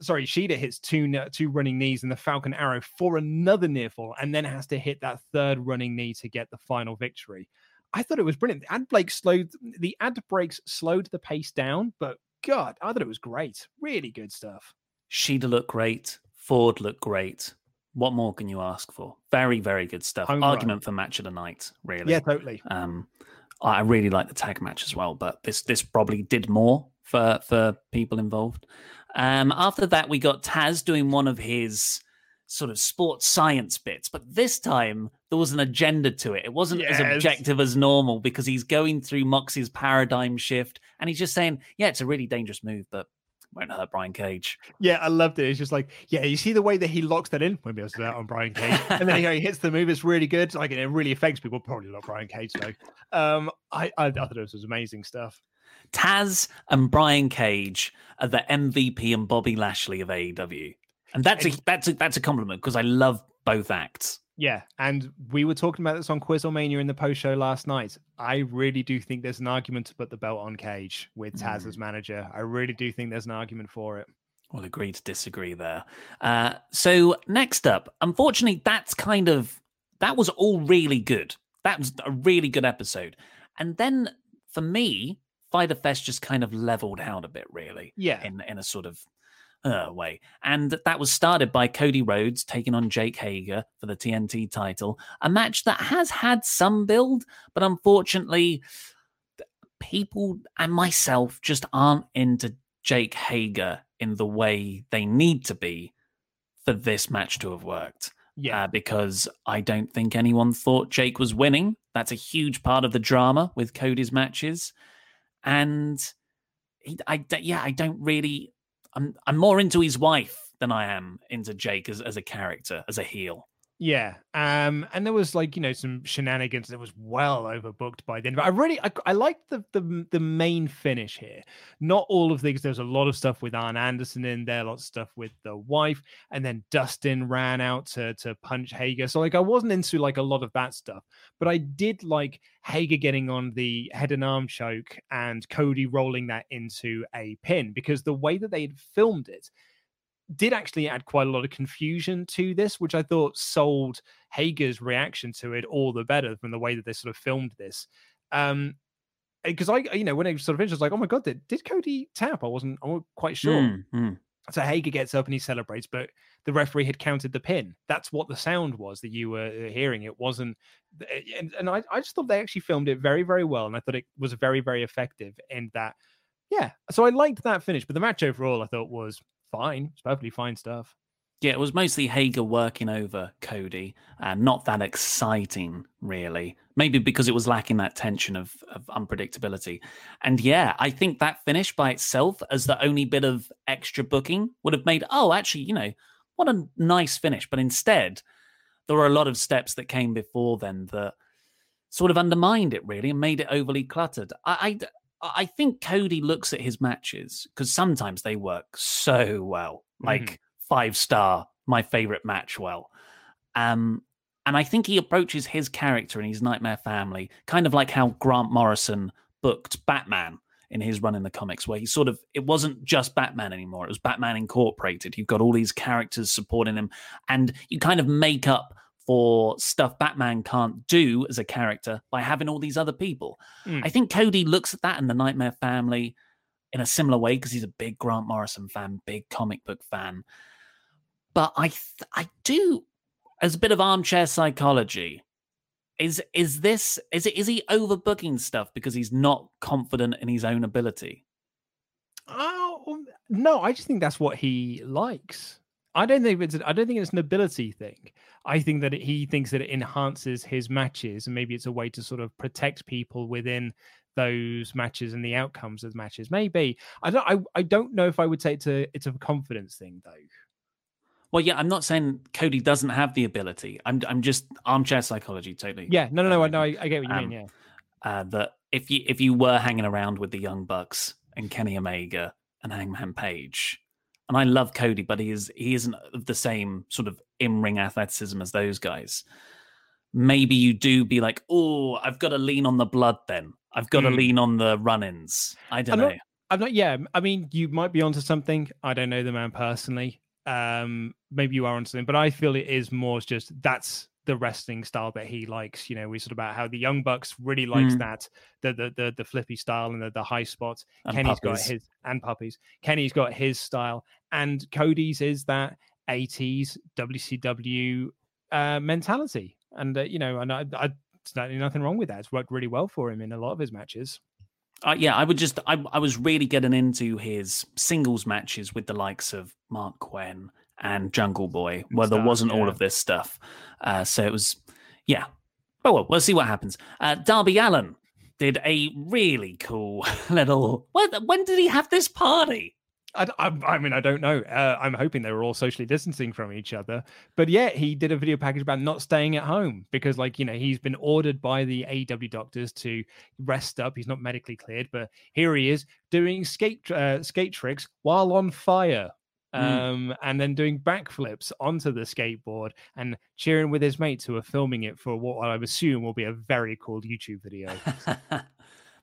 sorry, Shida hits two two running knees and the Falcon Arrow for another near fall, and then has to hit that third running knee to get the final victory. I thought it was brilliant. The ad break slowed the ad breaks slowed the pace down, but God, I thought it was great. Really good stuff. Shida looked great. Ford looked great. What more can you ask for? Very, very good stuff. Home Argument run. for match of the night, really. Yeah, totally. Um, I really like the tag match as well, but this this probably did more for for people involved. Um, after that, we got Taz doing one of his sort of sports science bits, but this time there was an agenda to it. It wasn't yes. as objective as normal because he's going through Moxie's paradigm shift and he's just saying, "Yeah, it's a really dangerous move, but won't hurt Brian Cage. Yeah, I loved it. It's just like, yeah, you see the way that he locks that in. Won't be able to do that on Brian Cage. and then he, he hits the move. It's really good. Like it really affects people. Probably not Brian Cage though. Um, I, I, I thought this was amazing stuff. Taz and Brian Cage are the MVP and Bobby Lashley of AEW, and that's a that's a, that's a compliment because I love both acts. Yeah, and we were talking about this on Quizzlemania in the post show last night. I really do think there's an argument to put the belt on Cage with Taz mm. as manager. I really do think there's an argument for it. We'll agree to disagree there. Uh, so next up, unfortunately, that's kind of that was all really good. That was a really good episode. And then for me, Fyter Fest just kind of leveled out a bit, really. Yeah. In in a sort of uh, way. And that was started by Cody Rhodes taking on Jake Hager for the TNT title, a match that has had some build, but unfortunately, people and myself just aren't into Jake Hager in the way they need to be for this match to have worked. Yeah. Uh, because I don't think anyone thought Jake was winning. That's a huge part of the drama with Cody's matches. And he, I, yeah, I don't really I'm I'm more into his wife than I am into Jake as, as a character, as a heel. Yeah. Um, and there was like, you know, some shenanigans that was well overbooked by then. But I really I, I liked the, the the main finish here. Not all of these, there's a lot of stuff with Arn Anderson in there, lots of stuff with the wife, and then Dustin ran out to to punch Hager. So like I wasn't into like a lot of that stuff, but I did like Hager getting on the head and arm choke and Cody rolling that into a pin because the way that they had filmed it did actually add quite a lot of confusion to this, which I thought sold Hager's reaction to it all the better from the way that they sort of filmed this. Um, because I, you know, when it sort of finished, I was like, oh my god, did, did Cody tap? I wasn't, I wasn't quite sure. Mm, mm. So Hager gets up and he celebrates, but the referee had counted the pin. That's what the sound was that you were uh, hearing. It wasn't, and, and I, I just thought they actually filmed it very, very well, and I thought it was very, very effective in that. Yeah, so I liked that finish, but the match overall I thought was fine. It's perfectly fine stuff. Yeah, it was mostly Hager working over Cody, and not that exciting, really. Maybe because it was lacking that tension of, of unpredictability. And yeah, I think that finish by itself, as the only bit of extra booking, would have made, oh, actually, you know, what a nice finish. But instead, there were a lot of steps that came before then that sort of undermined it, really, and made it overly cluttered. I, I, I think Cody looks at his matches because sometimes they work so well. Like, mm-hmm five star, my favorite match well. Um, and I think he approaches his character in his Nightmare Family kind of like how Grant Morrison booked Batman in his run in the comics, where he sort of it wasn't just Batman anymore; it was Batman Incorporated. You've got all these characters supporting him, and you kind of make up for stuff Batman can't do as a character by having all these other people. Mm. I think Cody looks at that in the Nightmare Family in a similar way because he's a big Grant Morrison fan, big comic book fan. But I th- I do as a bit of armchair psychology. Is is this is it is he overbooking stuff because he's not confident in his own ability? Oh no, I just think that's what he likes. I don't think it's I don't think it's an ability thing. I think that he thinks that it enhances his matches, and maybe it's a way to sort of protect people within those matches and the outcomes of the matches. Maybe I don't. I, I don't know if I would say it's a it's a confidence thing though. Well, yeah, I'm not saying Cody doesn't have the ability. I'm I'm just armchair psychology, totally. Yeah, no, no, no, no. I, I get what you um, mean. Yeah, uh, that if you if you were hanging around with the Young Bucks and Kenny Omega and Hangman Page, and I love Cody, but he is he isn't of the same sort of in ring athleticism as those guys. Maybe you do be like, oh, I've got to lean on the blood. Then I've got mm. to lean on the run-ins. I don't I'm know. Not, I'm not. Yeah, I mean, you might be onto something. I don't know the man personally um, maybe you are onto something, but I feel it is more just that's the wrestling style that he likes. You know, we sort of about how the Young Bucks really likes mm. that the, the the the flippy style and the, the high spots. And Kenny's puppies. got his and puppies. Kenny's got his style, and Cody's is that 80s WCW uh, mentality. And uh, you know, and I, I, there's nothing wrong with that. It's worked really well for him in a lot of his matches. Uh, yeah, I would just I, I was really getting into his singles matches with the likes of Marq Quen and Jungle Boy, where stuff, there wasn't yeah. all of this stuff. Uh, so it was, yeah. Oh well, we'll see what happens. Uh, Darby Allin did a really cool little. When, when did he have this party? I, I, I, mean, I don't know. Uh, I'm hoping they were all socially distancing from each other. But yeah, he did a video package about not staying at home because, like, you know, he's been ordered by the AEW doctors to rest up. He's not medically cleared, but here he is doing skate uh, skate tricks while on fire. Mm. Um, and then doing backflips onto the skateboard and cheering with his mates who are filming it for what I assume will be a very cool YouTube video.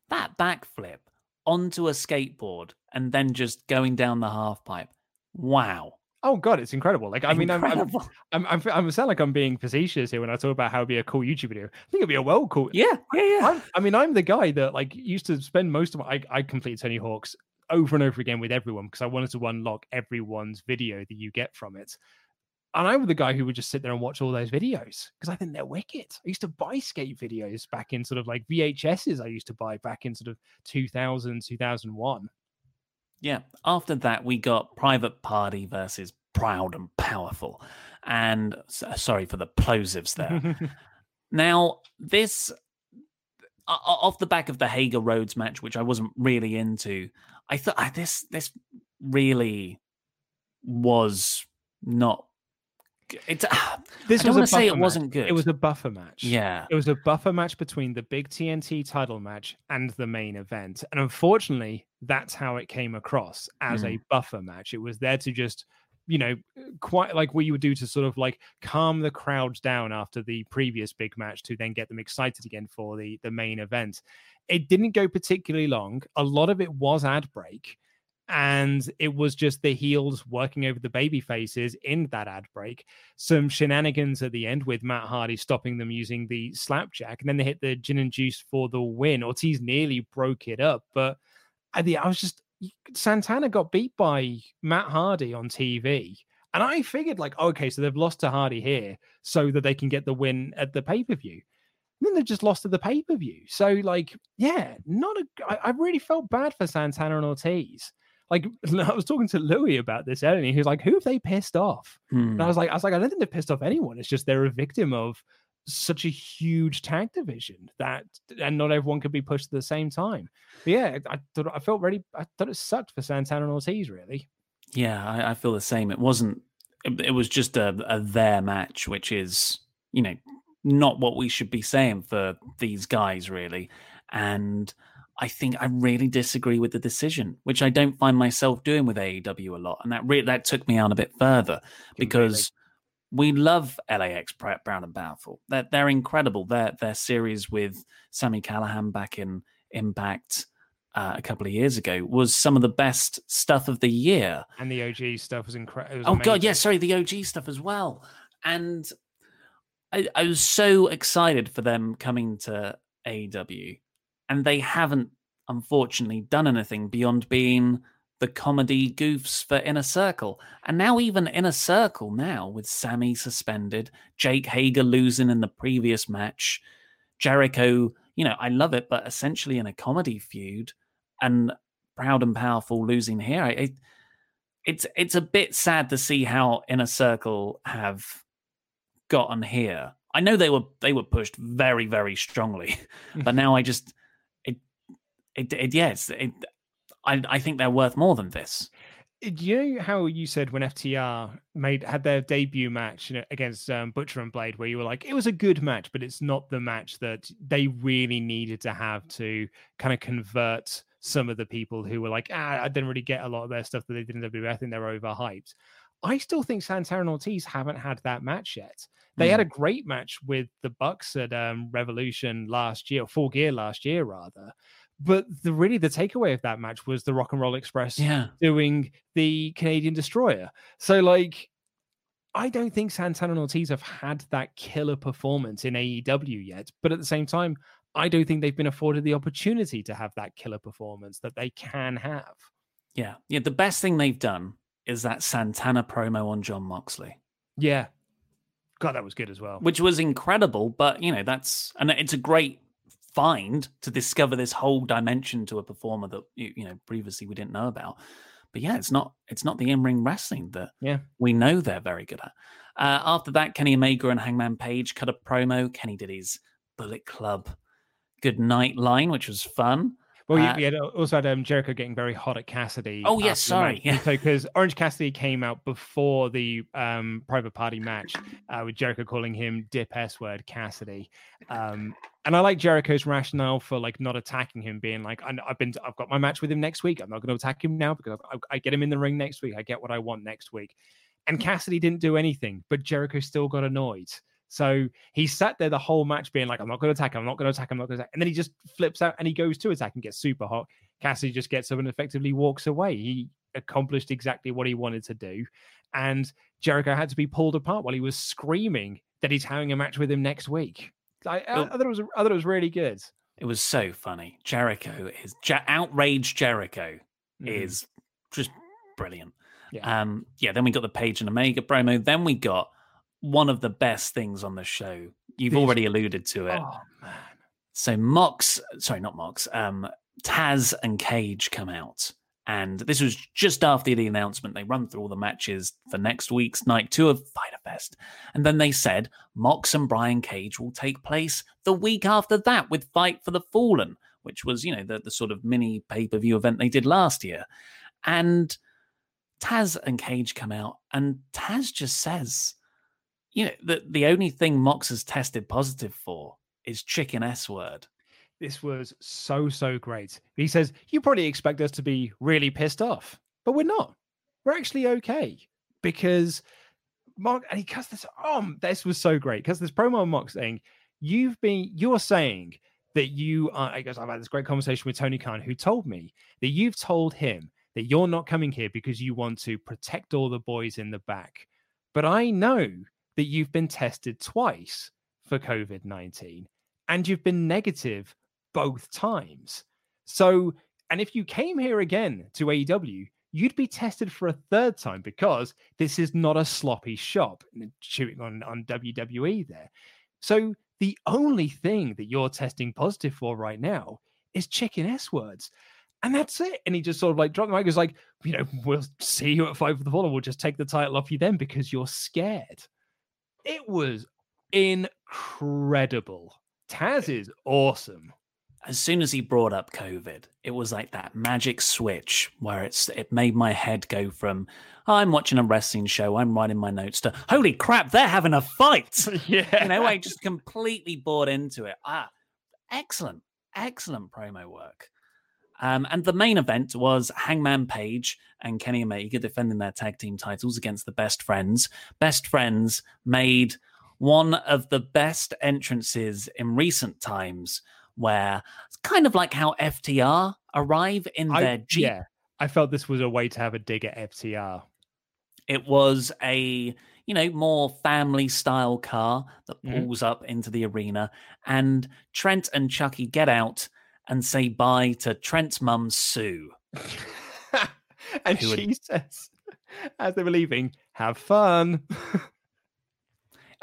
that backflip onto a skateboard and then just going down the half pipe. Wow. Oh god, it's incredible! Like I mean, I'm I'm, I'm I'm I'm sound like I'm being facetious here when I talk about how it'd be a cool YouTube video. I think it'd be a well cool. Yeah, yeah, yeah. I'm, i mean, I'm the guy that like used to spend most of my I, I completed Tony Hawk's over and over again with everyone because I wanted to unlock everyone's video that you get from it. And I was the guy who would just sit there and watch all those videos because I think they're wicked. I used to buy skate videos back in sort of like VHSs. I used to buy back in sort of 2000, 2001. Yeah. After that, we got Private Party versus Proud and Powerful. And sorry for the plosives there. now, this, uh, off the back of the Hager Rhodes match, which I wasn't really into, I thought this this really was not it's uh, this I don't want to say it match. wasn't good. It was a buffer match. Yeah, it was a buffer match between the big TNT title match and the main event, and unfortunately, that's how it came across as mm. a buffer match. It was there to just, you know, quite like what you would do to sort of like calm the crowds down after the previous big match to then get them excited again for the the main event. It didn't go particularly long. A lot of it was ad break and it was just the heels working over the baby faces in that ad break. Some shenanigans at the end with Matt Hardy stopping them using the slapjack, and then they hit the gin and juice for the win. Ortiz nearly broke it up, but I, I was just Santana got beat by Matt Hardy on TV. And I figured, like, okay, so they've lost to Hardy here so that they can get the win at the pay per view. Then they've just lost to the pay per view. So, like, yeah, not a. I, I really felt bad for Santana and Ortiz. like I was talking to Louis about this earlier. He was like, "Who have they pissed off?" Hmm. And I was like, "I was like, I don't think they've pissed off anyone. It's just they're a victim of such a huge tag division that, and not everyone could be pushed at the same time." But yeah, I thought I felt really, I thought it sucked for Santana and Ortiz. Really, Yeah, I, I feel the same. It wasn't. It, it was just a, a their match, which is you know not what we should be saying for these guys, really. And I think I really disagree with the decision, which I don't find myself doing with AEW a lot, and that really that took me on a bit further because we love LAX Proud and Powerful. They're they're incredible. Their their series with Sami Callihan back in Impact. Uh, a couple of years ago was some of the best stuff of the year. and the OG stuff was incredible. Oh god, yeah, sorry, the OG stuff as well. And I, I was so excited for them coming to AW, and they haven't unfortunately done anything beyond being the comedy goofs for Inner Circle. And now even Inner Circle now with Sammy suspended, Jake Hager losing in the previous match, Jericho, you know, I love it, but essentially in a comedy feud, and Proud and Powerful losing here. I, it's it's a bit sad to see how Inner Circle have gotten here. I know they were they were pushed very very strongly, but now I just it it, it yes it, I I think they're worth more than this. Do you know how you said when FTR made had their debut match you know, against um, Butcher and Blade, where you were like, it was a good match, but it's not the match that they really needed to have to kind of convert some of the people who were like, ah, I didn't really get a lot of their stuff that they did in WWE. I think they're overhyped. I still think Santana and Ortiz haven't had that match yet. They had a great match with the Bucks at um, Revolution last year, or Full Gear last year, rather. But the really the takeaway of that match was the Rock and Roll Express Yeah. doing the Canadian Destroyer. So like I don't think Santana and Ortiz have had that killer performance in AEW yet, but at the same time, I don't think they've been afforded the opportunity to have that killer performance that they can have. Yeah, yeah. The best thing they've done is that Santana promo on Jon Moxley. Yeah. God, that was good as well. which was incredible. But you know, that's and it's a great find to discover this whole dimension to a performer that you, you know previously we didn't know about. But yeah, it's not it's not the in ring wrestling that Yeah. we know they're very good at. Uh, after that, Kenny Omega and Hangman Page cut a promo. Kenny did his Bullet Club good night line, which was fun. Well, Uh, you, you had also had um, Jericho getting very hot at Cassidy. Oh, yes, sorry, yeah. because Orange Cassidy came out before the um, private party match uh, with Jericho calling him Dip S word Cassidy, um, and I like Jericho's rationale for like not attacking him, being like, I've been, I've got my match with him next week. I'm not going to attack him now because I, I get him in the ring next week. I get what I want next week, and Cassidy didn't do anything, but Jericho still got annoyed. So he sat there the whole match being like, I'm not going to attack, I'm not going to attack, I'm not going to attack. And then he just flips out and he goes to attack and gets super hot. Cassidy just gets up and effectively walks away. He accomplished exactly what he wanted to do. And Jericho had to be pulled apart while he was screaming that he's having a match with him next week. I, I, I thought it was I thought it was really good. It was so funny. Jericho is ja- outraged. Jericho Mhm. is just brilliant. Yeah. Um, yeah. Then we got the Page and Omega promo. Then we got one of the best things on the show. You've already alluded to it. Oh man. So Mox, sorry, not Mox. Um, Taz and Cage come out, and this was just after the announcement. They run through all the matches for next week's night two of Fyter Fest, and then they said Mox and Brian Cage will take place the week after that with Fight for the Fallen, which was you know the the sort of mini pay per view event they did last year, and Taz and Cage come out, and Taz just says, you know, that the only thing Mox has tested positive for is chicken S word. This was so, so great. He says, You probably expect us to be really pissed off, but we're not. We're actually okay because Mark, and he cuts this. Oh, this was so great because this promo on Mox saying, You've been, you're saying that you are, I guess I've had this great conversation with Tony Khan, who told me that you've told him that you're not coming here because you want to protect all the boys in the back. But I know that you've been tested twice for COVID 19 and you've been negative both times. So, and if you came here again to AEW, you'd be tested for a third time because this is not a sloppy shop. Shooting on, on WWE there. So, the only thing that you're testing positive for right now is chicken S words. And that's it. And he just sort of like dropped the mic. He was like, you know, we'll see you at five for the fall, and we'll just take the title off you then because you're scared. It was incredible. Taz is awesome. As soon as he brought up COVID, it was like that magic switch where it's it made my head go from I'm watching a wrestling show, I'm writing my notes to holy crap, they're having a fight. yeah. You know, I just completely bought into it. Ah, excellent, excellent promo work. Um, and the main event was Hangman Page and Kenny Omega defending their tag team titles against the Best Friends. Best Friends made one of the best entrances in recent times, where it's kind of like how FTR arrive in I, their Jeep. Yeah, I felt this was a way to have a dig at FTR. It was a you know more family style car that Mhm. pulls up into the arena, and Trent and Chucky get out and say bye to Trent's mum Sue. and Who would- she says, as they were leaving, have fun.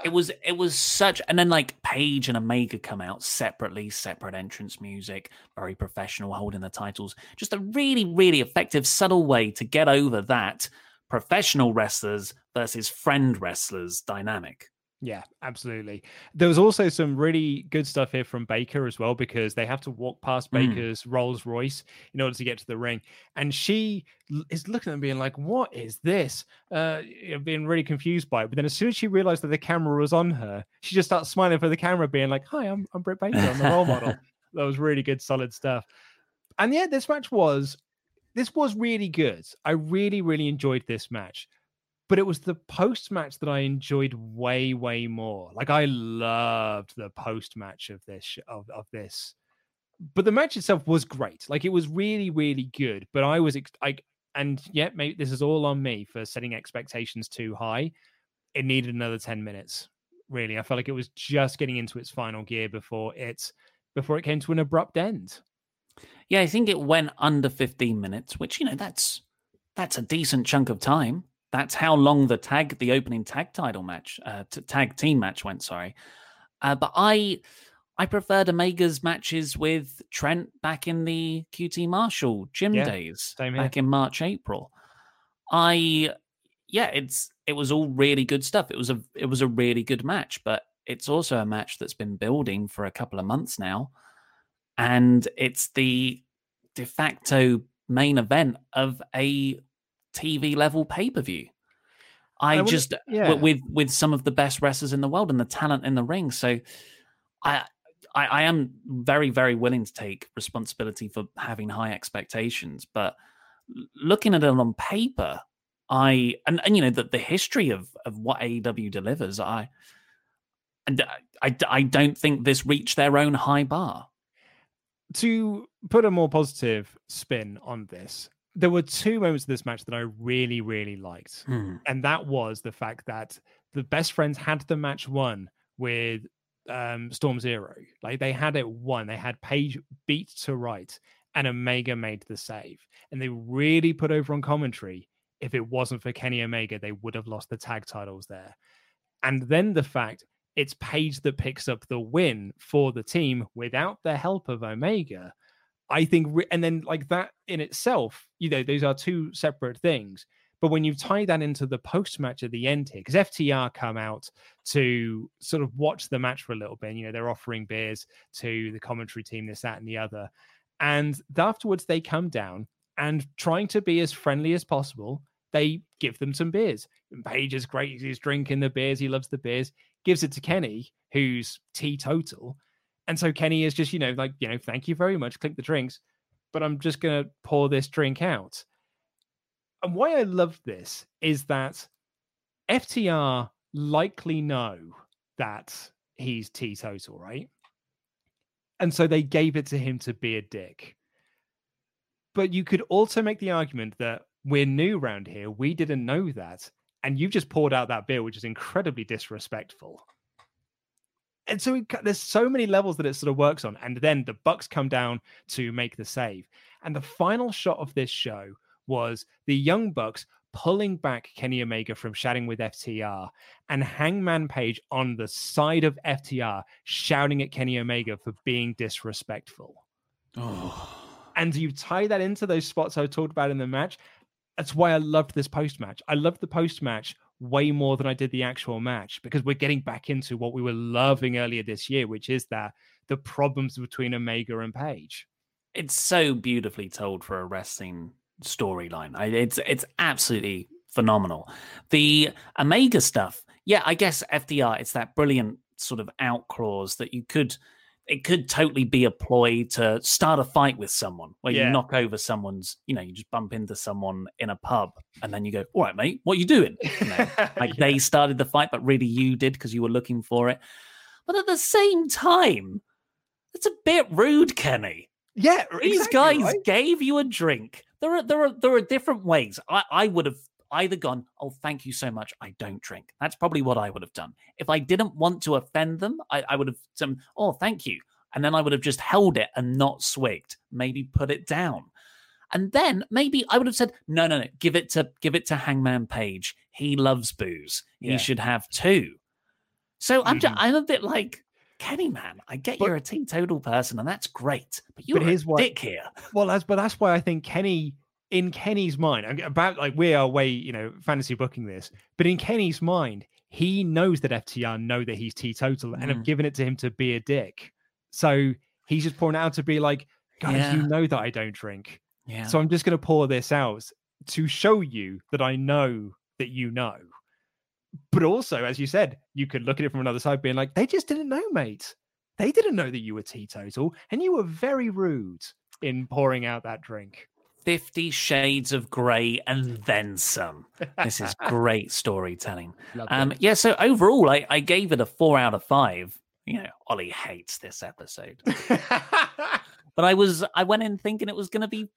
it was it was such and then like Page and Omega come out separately, separate entrance music, very professional, holding the titles. Just a really, really effective, subtle way to get over that professional wrestlers versus friend wrestlers dynamic. Yeah, absolutely. There was also some really good stuff here from Baker as well because they have to walk past Mm. Baker's Rolls Royce in order to get to the ring, and she is looking at them being like, "What is this?" Uh, being really confused by it. But then as soon as she realized that the camera was on her, she just starts smiling for the camera, being like, "Hi, I'm I'm Britt Baker. I'm the role model." That was really good, solid stuff. And yeah, this match was this was really good. I really, really enjoyed this match but it was the post match that I enjoyed way, way more. Like I loved the post match of this of of this, but the match itself was great. Like it was really, really good. But I was like, and yet, maybe this is all on me for setting expectations too high. It needed another ten minutes. Really, I felt like it was just getting into its final gear before it before it came to an abrupt end. Yeah, I think it went under 15 minutes, which you know that's that's a decent chunk of time. That's how long the tag, the opening tag title match, uh, t- tag team match went. Sorry, uh, but I I preferred Omega's matches with Trent back in the QT Marshall gym Yeah, days, back in March April. I yeah, it's it was all really good stuff. It was a it was a really good match, but it's also a match that's been building for a couple of months now, and it's the de facto main event of a TV level pay per view. I, I just yeah. with with some of the best wrestlers in the world and the talent in the ring. So I, I I am very very willing to take responsibility for having high expectations, but looking at it on paper, I and, and you know the the history of of what AEW delivers, I and I, I I don't think this reached their own high bar. to put a more positive spin on this, there were two moments of this match that I really, really liked. Hmm. And that was the fact that the best friends had the match won with um, Strong Zero. Like they had it won. They had Page beat to right, and Omega made the save. And they really put over on commentary. If it wasn't for Kenny Omega, they would have lost the tag titles there. And then the fact it's Page that picks up the win for the team without the help of Omega. I think, re- and then like that in itself, you know, those are two separate things. But when you tie that into the post match at the end here, because FTR come out to sort of watch the match for a little bit, you know, they're offering beers to the commentary team, this, that, and the other. And afterwards, they come down and trying to be as friendly as possible, they give them some beers. And Page is great. He's drinking the beers. He loves the beers. Gives it to Kenny, who's teetotal. And so Kenny is just, you know, like, you know, thank you very much. Click the drinks, but I'm just going to pour this drink out. And why I love this is that FTR likely know that he's teetotal, right? And so they gave it to him to be a dick. But you could also make the argument that we're new around here. We didn't know that. And you've just poured out that beer, which is incredibly disrespectful. And so ca- there's so many levels that it sort of works on. And then the Bucks come down to make the save. And the final shot of this show was the Young Bucks pulling back Kenny Omega from shouting with FTR and Hangman Page on the side of FTR shouting at Kenny Omega for being disrespectful. Oh. And you tie that into those spots I talked about in the match. That's why I loved this post match. I loved the post match way more than I did the actual match because we're getting back into what we were loving earlier this year, which is that the problems between Omega and Page. It's so beautifully told for a wrestling storyline. It's it's absolutely phenomenal. The Omega stuff, yeah, I guess FTR. It's that brilliant sort of out clause that you could it could totally be a ploy to start a fight with someone where yeah. you knock over someone's, you know, you just bump into someone in a pub and then you go, all right, mate, what are you doing? You know, like yeah. they started the fight, but really you did because you were looking for it. But at the same time, it's a bit rude, Kenny. Yeah, these exactly, guys right? gave you a drink. There are there are there are different ways. I, I would have either gone, oh, thank you so much. I don't drink. That's probably what I would have done. If I didn't want to offend them, I, I would have done, oh, thank you. And then I would have just held it and not swigged, maybe put it down. And then maybe I would have said, no, no, no, give it to give it to Hangman Page. He loves booze. Yeah. He should have two. So I'm just. Mm-hmm. I'm a bit like, Kenny, man, I get But- you're a teetotal person, and that's great. But you're But a what- dick here. Well, that's but that's why I think Kenny, in Kenny's mind, about like we are way, you know, fantasy booking this, but in Kenny's mind, he knows that FTR know that he's teetotal and have Mm. given it to him to be a dick. So he's just pouring it out to be like, guys, you know that I don't drink. Yeah. So I'm just going to pour this out to show you that I know that you know. But also, as you said, you could look at it from another side, being like, they just didn't know, mate. They didn't know that you were teetotal, and you were very rude in pouring out that drink. Fifty Shades of Grey and then some. This is great storytelling. Um, yeah, so overall, I, I gave it a four out of five. You know, Ollie hates this episode, but I was I went in thinking it was going to be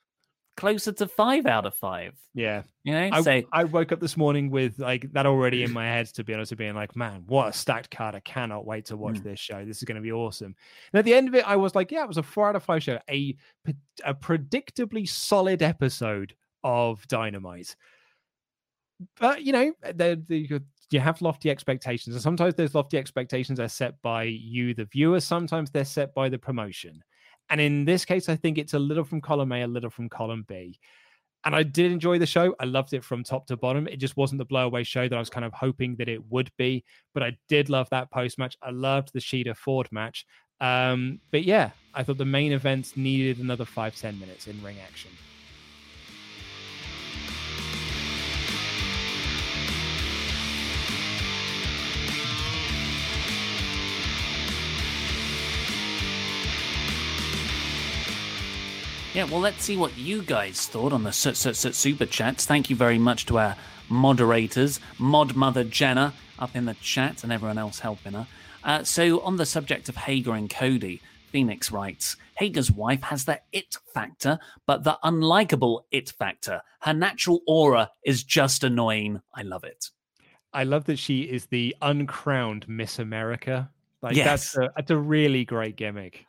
closer to five out of five. Yeah. You know, I, so I woke up this morning with like that already in my head, to be honest, with being like, man, what a stacked card. I cannot wait to watch Mm. this show. This is going to be awesome. And at the end of it, I was like, yeah, it was a four out of five show, a, a predictably solid episode of Dynamite. But, you know, the, the, you have lofty expectations. And sometimes those lofty expectations are set by you, the viewer. Sometimes they're set by the promotion. And in this case, I think it's a little from column A, a little from column B. And I did enjoy the show. I loved it from top to bottom. It just wasn't the blowaway show that I was kind of hoping that it would be. But I did love that post match. I loved the Shida Ford match. Um, but yeah, I thought the main events needed another five, 10 minutes in ring action. Yeah, well, let's see what you guys thought on the su- su- su- super chats. Thank you very much to our moderators, Mod Mother Jenna up in the chat, and everyone else helping her. Uh, so, on the subject of Hager and Cody, Phoenix writes Hager's wife has the it factor, but the unlikable it factor. Her natural aura is just annoying. I love it. I love that she is the uncrowned Miss America. Like Yes. that's a, that's a really great gimmick.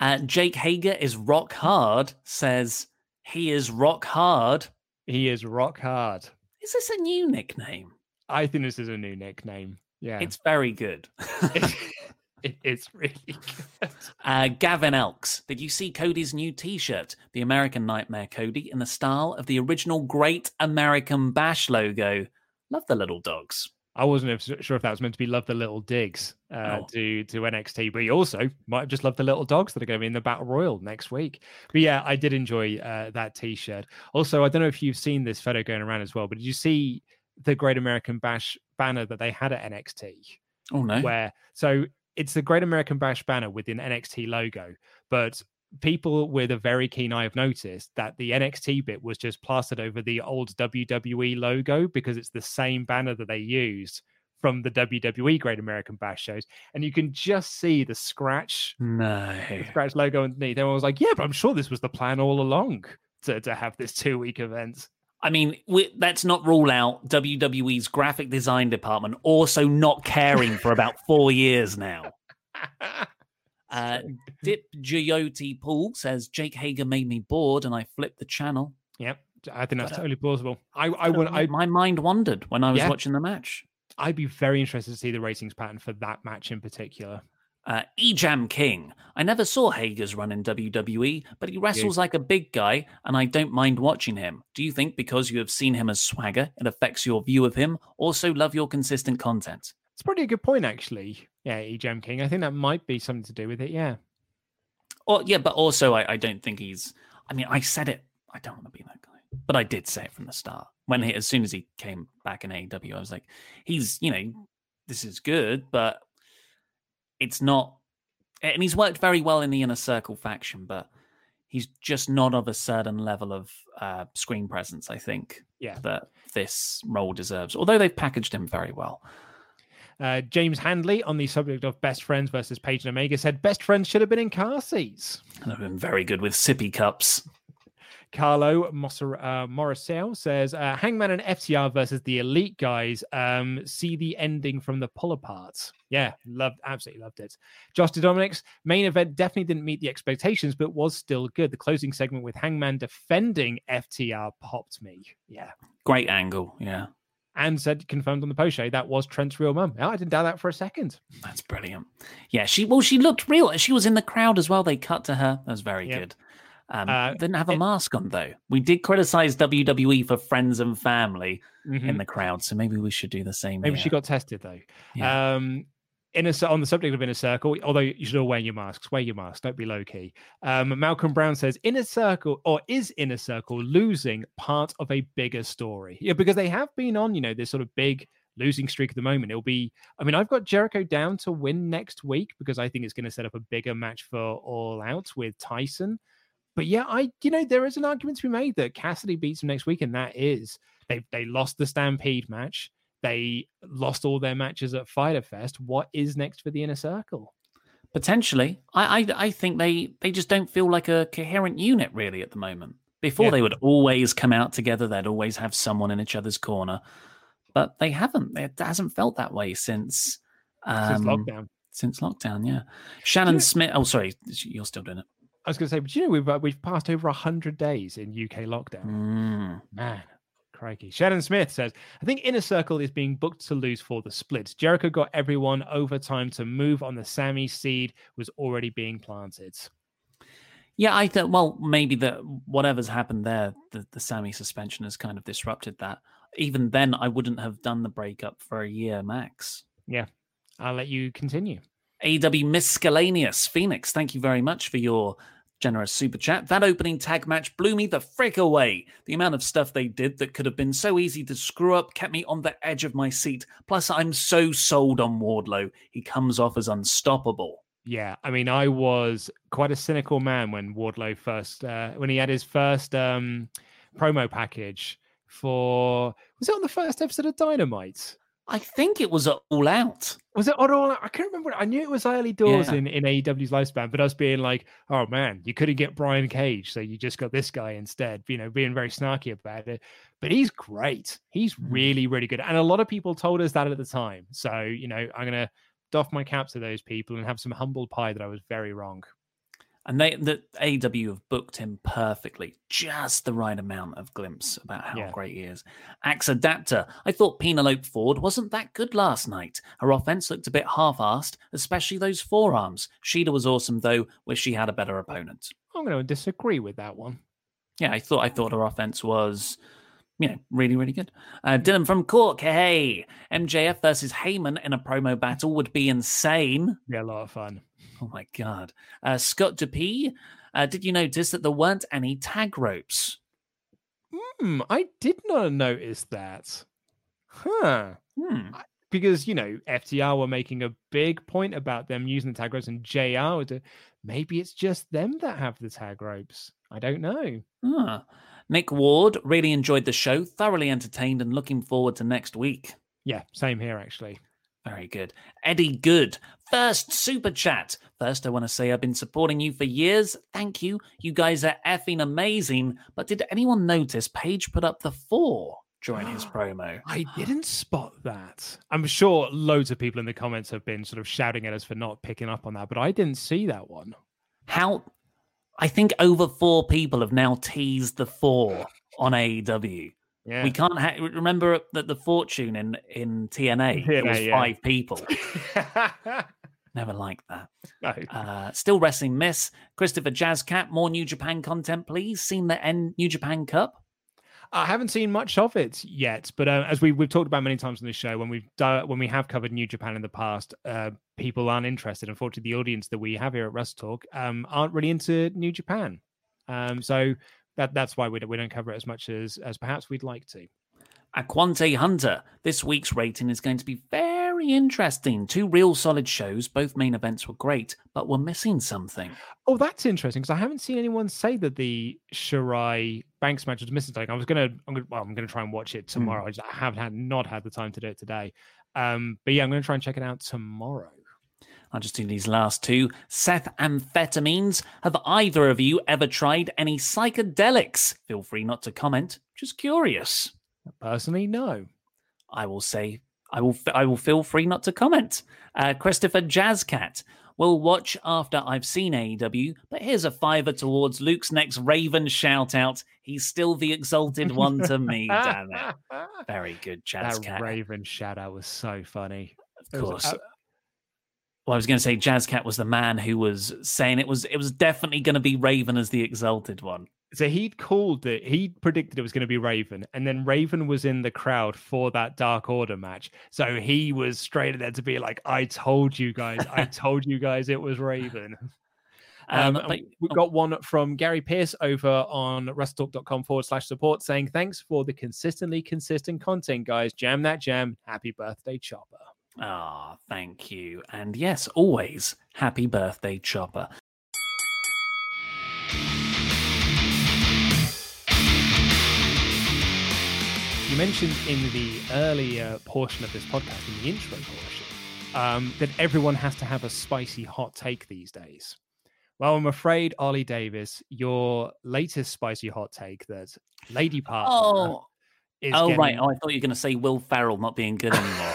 Uh, Jake Hager is rock hard, says he is rock hard. He is rock hard. Is this a new nickname? I think this is a new nickname. Yeah, It's very good. it, it's really good. Uh, Gavin Elks, did you see Cody's new t shirt? The American Nightmare Cody in the style of the original Great American Bash logo. Love the little dogs. I wasn't sure if that was meant to be love the little digs uh, Oh. to to NXT, but you also might have just loved the little dogs that are going to be in the Battle Royal next week. But yeah, I did enjoy uh, that T-shirt. Also, I don't know if you've seen this photo going around as well, but did you see the Great American Bash banner that they had at NXT? Oh, no. Where so it's the Great American Bash banner with an NXT logo, but people with a very keen eye have noticed that the NXT bit was just plastered over the old WWE logo because it's the same banner that they used from the WWE Great American Bash shows, and you can just see the scratch, No. the scratch logo underneath. Everyone was like, "Yeah, but I'm sure this was the plan all along to to have this two week event." I mean, we, let's not rule out WWE's graphic design department also not caring for about four years now. Uh, Dip Giotti Paul says Jake Hager made me bored and I flipped the channel. Yep, I think that's But, uh, totally plausible. I I want I my mind wandered when I was Yeah. watching the match. I'd be very interested to see the ratings pattern for that match in particular. Uh, Ejam King. I never saw Hager's run in WWE, but he wrestles like a big guy, and I don't mind watching him. Do you think because you have seen him as swagger, it affects your view of him? Also, love your consistent content. It's probably a good point, actually. Yeah, Ejam King. I think that might be something to do with it. Yeah. Or yeah, but also I, I don't think he's. I mean, I said it. I don't want to be that guy, but I did say it from the start. When he, as soon as he came back in AEW, I was like, he's you know, this is good, but it's not. And he's worked very well in the inner circle faction, but he's just not of a certain level of uh, screen presence. I think. Yeah. That this role deserves, although they've packaged him very well. Uh, James Handley, on the subject of best friends versus Page and Omega, said best friends should have been in car seats. And I've been very good with sippy cups. Carlo Mosser, uh, says uh, Hangman and FTR versus the Elite guys. Um, see the ending from the pull apart. Yeah, loved, absolutely loved it. Josh Dominic's main event definitely didn't meet the expectations, but was still good. The closing segment with Hangman defending FTR popped me. Yeah, great angle. Yeah, and said confirmed on the post show that was Trent's real mum. I didn't doubt that for a second. That's brilliant. Yeah, she well, she looked real. She was in the crowd as well. They cut to her. That was very yeah. good. Um, uh, didn't have a it, mask on though. We did criticize WWE for friends and family mm-hmm. in the crowd, so maybe we should do the same. Maybe here. she got tested though. Yeah. Um, in a, on the subject of inner circle, although you should all wear your masks, wear your mask. Don't be low key. Um, Malcolm Brown says inner circle or is inner circle losing part of a bigger story? Yeah, because they have been on, you know, this sort of big losing streak at the moment. It'll be, I mean, I've got Jericho down to win next week because I think it's going to set up a bigger match for All Out with Tyson. But yeah, I, you know, there is an argument to be made that Cassidy beats him next week, and that is they they lost the Stampede match. They lost all their matches at Fyter Fest. What is next for the inner circle? Potentially, I, I, I think they they just don't feel like a coherent unit really at the moment. Before yeah. they would always come out together. They'd always have someone in each other's corner, but they haven't. It hasn't felt that way since um, since lockdown. Since lockdown, yeah. Shannon Smith. Oh, sorry, you're still doing it. I was going to say, but you know, we've uh, we've passed over hundred days in UK lockdown. Mm. Man, Crikey. Shannon Smith says, I think Inner Circle is being booked to lose for the split. Jericho got everyone over time to move on the Sammy seed was already being planted. Yeah, I thought, well, maybe that whatever's happened there, the, the Sammy suspension has kind of disrupted that. Even then, I wouldn't have done the breakup for a year max. Yeah, I'll let you continue. AW Miscellaneous Phoenix, thank you very much for your generous super chat. That opening tag match blew me the frick away. The amount of stuff they did that could have been so easy to screw up kept me on the edge of my seat. Plus, I'm so sold on Wardlow. He comes off as unstoppable. Yeah, I mean, I was quite a cynical man when Wardlow first, uh, when he had his first um, promo package for, was it on the first episode of Dynamite? I think it was All Out. Was it All Out? I can't remember. I knew it was early doors yeah. in, in AEW's lifespan, but us being like, oh man, you couldn't get Brian Cage, so you just got this guy instead, you know, being very snarky about it. But he's great. He's mm. really, really good. And a lot of people told us that at the time. So, you know, I'm going to doff my cap to those people and have some humble pie that I was very wrong. And they the AEW have booked him perfectly, just the right amount of glimpse about how yeah. great he is. Axe Adapter. I thought Penelope Ford wasn't that good last night. Her offense looked a bit half-assed, especially those forearms. Shida was awesome though, wish she had a better opponent. I'm going to disagree with that one. Yeah, I thought I thought her offense was you know, really, really good. Uh, Dylan from Cork, hey, MJF versus Heyman in a promo battle would be insane. Yeah, a lot of fun. Oh my god. Uh, Scott DeP, uh, did you notice that there weren't any tag ropes? Hmm, I did not notice that. Huh. Hmm. Because, you know, FTR were making a big point about them using the tag ropes and JR to, maybe it's just them that have the tag ropes. I don't know. Ah. Nick Ward really enjoyed the show, thoroughly entertained and looking forward to next week. Yeah, same here actually. Very good. Eddie Good, first super chat. First, I want to say I've been supporting you for years. Thank you. You guys are effing amazing. But did anyone notice Page put up the four during his promo? I didn't spot that. I'm sure loads of people in the comments have been sort of shouting at us for not picking up on that, but I didn't see that one. How? I think over four people have now teased the four on AEW. Yeah. We can't ha- remember that the fortune in in TNA, TNA was yeah. five people. Never liked that. No. Uh, still wrestling miss. Christopher Jazzcat, more New Japan content, please. Seen the N New Japan Cup? I haven't seen much of it yet, but uh, as we, we've talked about many times on this show, when we've done, when we have covered New Japan in the past, uh, people aren't interested. Unfortunately, the audience that we have here at Wrestle Talk um, aren't really into New Japan, um, so that that's why we don't, we don't cover it as much as as perhaps we'd like to. Aquante Hunter. This week's rating is going to be very interesting. Two real solid shows. Both main events were great, but we're missing something. Oh, that's interesting because I haven't seen anyone say that the Shirai Banks match was missing something. I was gonna, I'm gonna, well, I'm gonna try and watch it tomorrow. Mm. I, just, I haven't had not had the time to do it today. Um, but yeah, I'm gonna try and check it out tomorrow. I'll just do these last two. Seth amphetamines. Have either of you ever tried any psychedelics? Feel free not to comment. Just curious. Personally, no. I will say I will. I will feel free not to comment. Uh, Christopher Jazzcat will watch after I've seen AEW, but here's a fiver towards Luke's next Raven shout out. He's still the exalted one to me. damn it! Very good, Jazzcat. That Raven shout out was so funny. Of course. Was, uh, well, I was going to say Jazzcat was the man who was saying it was it was definitely going to be Raven as the exalted one so he'd called it he predicted it was going to be raven and then raven was in the crowd for that dark order match so he was straight there to be like i told you guys i told you guys it was raven um, um but, we got one from Gary Pierce over on wrestletalk.com forward slash support saying, Thanks for the consistently consistent content, guys. Jam that jam. Happy birthday, Chopper. Ah, oh, thank you. And yes, always happy birthday, Chopper. You mentioned in the earlier portion of this podcast, in the intro portion, um, that everyone has to have a spicy hot take these days. Well, I'm afraid, Ollie Davis, your latest spicy hot take that Lady Partner. Oh, oh getting... right. Oh, I thought you were going to say Will Ferrell not being good anymore.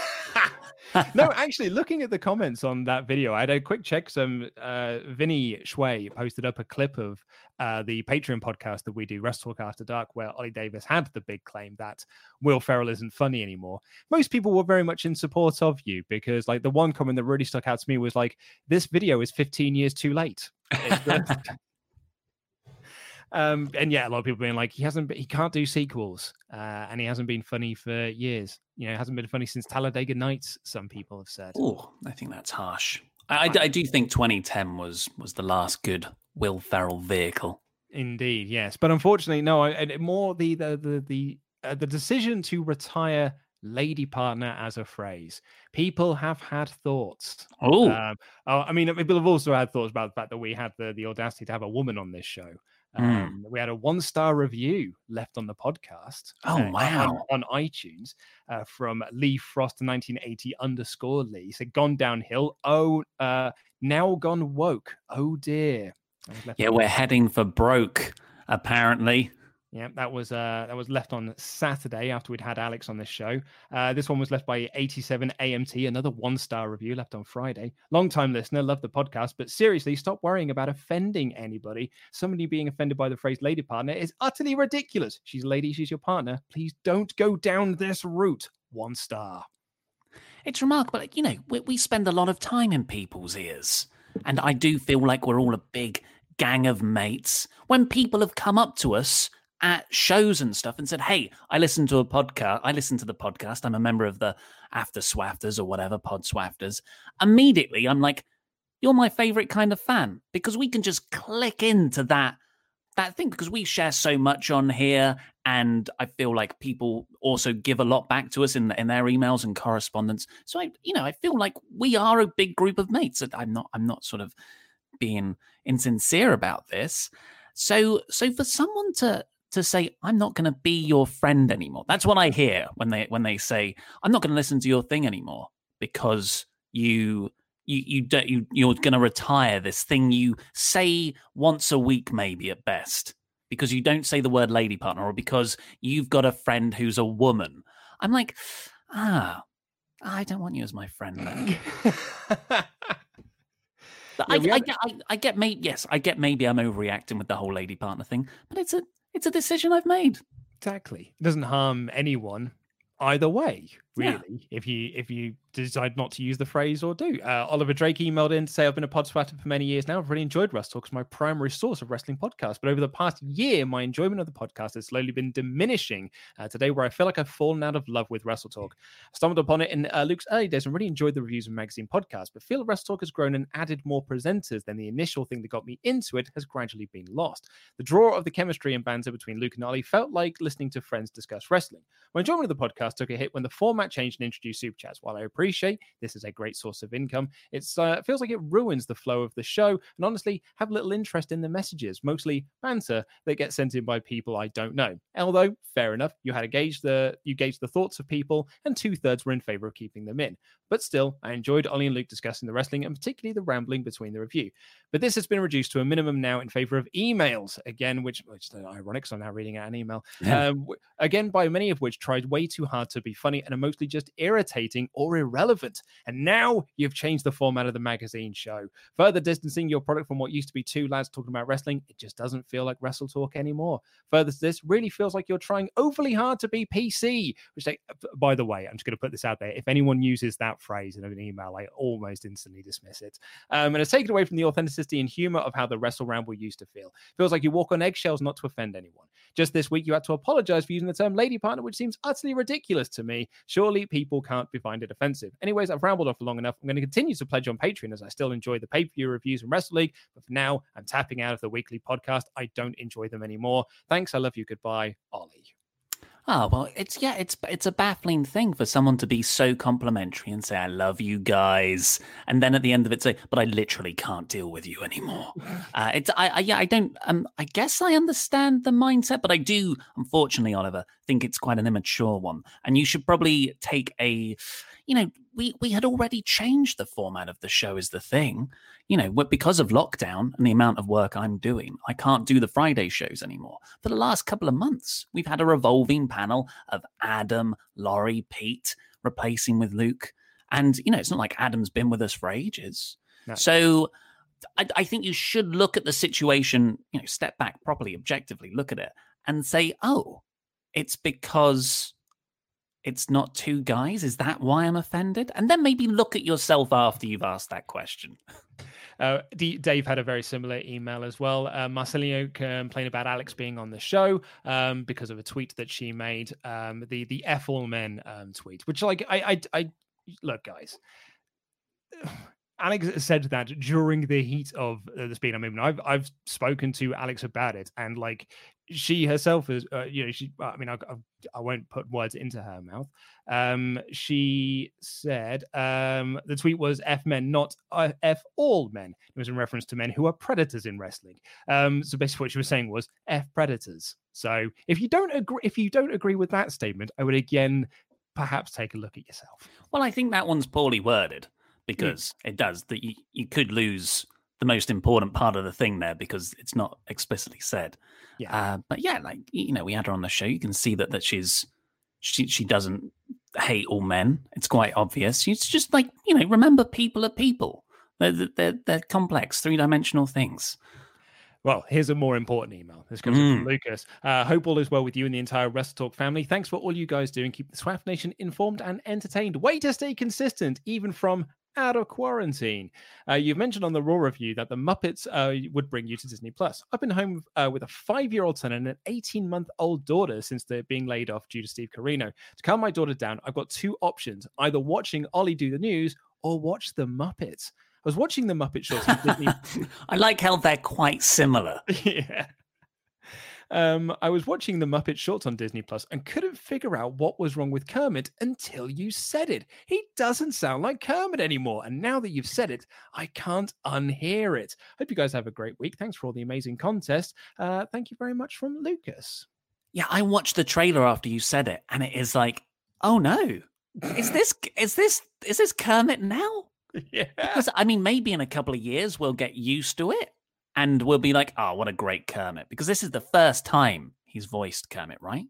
no, actually, looking at the comments on that video, I had a quick check. Some uh, Vinny Shui posted up a clip of uh, the Patreon podcast that we do, Wrestle Talk After Dark, where Ollie Davis had the big claim that Will Ferrell isn't funny anymore. Most people were very much in support of you because, like, the one comment that really stuck out to me was like, "This video is 15 years too late." Um, and yeah, a lot of people being like, he hasn't, he can't do sequels, uh, and he hasn't been funny for years. You know, hasn't been funny since Talladega Nights. Some people have said. Oh, I think that's harsh. I, I, I, do think 2010 was was the last good Will Ferrell vehicle. Indeed, yes, but unfortunately, no. I, more the the the the, uh, the decision to retire lady partner as a phrase. People have had thoughts. Oh, um, oh I mean, people have also had thoughts about the fact that we had the, the audacity to have a woman on this show. Hmm. Um, mm. We had a one star review left on the podcast. Oh, uh, wow. On, on iTunes uh, from Lee Frost 1980 underscore Lee. said, Gone downhill. Oh, uh, now gone woke. Oh, dear. Yeah, we're heading for broke, apparently. Yeah, that was uh, that was left on Saturday after we'd had Alex on this show. Uh, this one was left by 87 AMT, another one star review left on Friday. Long time listener, love the podcast, but seriously, stop worrying about offending anybody. Somebody being offended by the phrase lady partner is utterly ridiculous. She's a lady, she's your partner. Please don't go down this route. One star. It's remarkable. You know, we, we spend a lot of time in people's ears. And I do feel like we're all a big gang of mates. When people have come up to us at shows and stuff and said, Hey, I listened to a podcast. I listened to the podcast. I'm a member of the After Swafters or whatever, Pod Swafters. Immediately, I'm like, You're my favorite kind of fan because we can just click into that that thing because we share so much on here and i feel like people also give a lot back to us in, in their emails and correspondence so i you know i feel like we are a big group of mates i'm not i'm not sort of being insincere about this so so for someone to to say i'm not going to be your friend anymore. That's what i hear when they when they say i'm not going to listen to your thing anymore because you you you don't you you're going to retire this thing you say once a week maybe at best because you don't say the word lady partner or because you've got a friend who's a woman. I'm like ah i don't want you as my friend I, I, get, I, I get maybe yes i get maybe i'm overreacting with the whole lady partner thing but it's a it's a decision I've made. Exactly. It doesn't harm anyone either way. really Yeah. if you if you decide not to use the phrase or do. Uh, oliver drake emailed in to say i've been a pod sweater for many years now. I've really enjoyed wrestle talk as my primary source of wrestling podcasts. But over the past year my enjoyment of the podcast has slowly been diminishing. Uh, today where i feel like i've fallen out of love with wrestle talk. I stumbled upon it in uh, luke's early days and really enjoyed the reviews of magazine podcasts but feel wrestle talk has grown and added more presenters than the initial thing that got me into it has gradually been lost. The draw of the chemistry and banter between luke and ollie felt like listening to friends discuss wrestling. My enjoyment of the podcast took a hit when the format changed and introduced super chats. While I appreciate this is a great source of income, it's, uh, it feels like it ruins the flow of the show and honestly have little interest in the messages, mostly banter that gets sent in by people I don't know. Although, fair enough, you had to gauge the you gauge the thoughts of people, and two thirds were in favor of keeping them in. But still, I enjoyed Ollie and Luke discussing the wrestling and particularly the rambling between the review. But this has been reduced to a minimum now in favor of emails again, which, which is ironic because I'm now reading out an email. Um, again, by many of which tried way too hard to be funny and are mostly just irritating or irrelevant. And now you've changed the format of the magazine show, further distancing your product from what used to be two lads talking about wrestling. It just doesn't feel like Wrestle Talk anymore. Further to this, really feels like you're trying overly hard to be PC. Which, they, by the way, I'm just going to put this out there. If anyone uses that phrase in an email, I almost instantly dismiss it. Um, and it's taken away from the authenticity and humor of how the Wrestle Ramble used to feel. Feels like you walk on eggshells not to offend anyone. Just this week, you had to apologize for using the term lady partner, which seems utterly ridiculous to me. Surely people can't be find it offensive. Anyways, I've rambled for long enough. I'm going to continue to pledge on Patreon as I still enjoy the pay per view reviews and Wrestle League. But for now, I'm tapping out of the weekly podcast. I don't enjoy them anymore. Thanks. I love you. Goodbye, Ollie. Oh well, it's yeah, it's it's a baffling thing for someone to be so complimentary and say I love you guys, and then at the end of it say, but I literally can't deal with you anymore. Uh, it's I, I yeah, I don't. Um, I guess I understand the mindset, but I do, unfortunately, Oliver, think it's quite an immature one, and you should probably take a. You know, we we had already changed the format of the show. Is the thing, you know, because of lockdown and the amount of work I'm doing, I can't do the Friday shows anymore. For the last couple of months, we've had a revolving panel of Adam, Laurie, Pete replacing with Luke. And, you know, it's not like Adam's been with us for ages. No. So I, I think you should look at the situation, you know, step back properly, objectively, look at it and say, oh, it's because it's not two guys. Is that why I'm offended? And then maybe look at yourself after you've asked that question. Uh, D- Dave had a very similar email as well. Uh, Marcelino complained about Alex being on the show um, because of a tweet that she made, um, the the F all men um, tweet, which like I, I I look guys. Alex said that during the heat of uh, the speed movement. I've I've spoken to Alex about it, and like she herself is, uh, you know, she. I mean, I, I, I won't put words into her mouth. Um, she said um, the tweet was "F men, not uh, F all men." It was in reference to men who are predators in wrestling. Um, so basically, what she was saying was "F predators." So if you don't agree, if you don't agree with that statement, I would again perhaps take a look at yourself. Well, I think that one's poorly worded because it does that you, you could lose the most important part of the thing there because it's not explicitly said. Yeah. Uh, but yeah, like you know, we had her on the show. You can see that that she's she she doesn't hate all men. It's quite obvious. It's just like you know, remember people are people. They're they're, they're complex, three dimensional things. Well, here's a more important email. This comes Mm. from Lucas. Uh, hope all is well with you and the entire Wrestle Talk family. Thanks for all you guys do and keep the Swaff Nation informed and entertained. Way to stay consistent, even from out of quarantine. Uh, you've mentioned on the Raw review that the Muppets uh, would bring you to Disney Plus. I've been home uh, with a five-year-old son and an 18-month-old daughter since they're being laid off due to Steve Carino. To calm my daughter down, I've got two options: either watching Ollie do the news or watch the Muppets. I was watching the Muppet Show. Disney I like how they're quite similar. yeah. Um, I was watching the Muppet Shorts on Disney Plus and couldn't figure out what was wrong with Kermit until you said it. He doesn't sound like Kermit anymore. And now that you've said it, I can't unhear it. Hope you guys have a great week. Thanks for all the amazing contest. Uh, thank you very much from Lucas. Yeah, I watched the trailer after you said it, and it is like, oh no, is this is this is this Kermit now? Yeah. Because I mean, maybe in a couple of years we'll get used to it, and we'll be like, oh, what a great Kermit, because this is the first time he's voiced Kermit, right?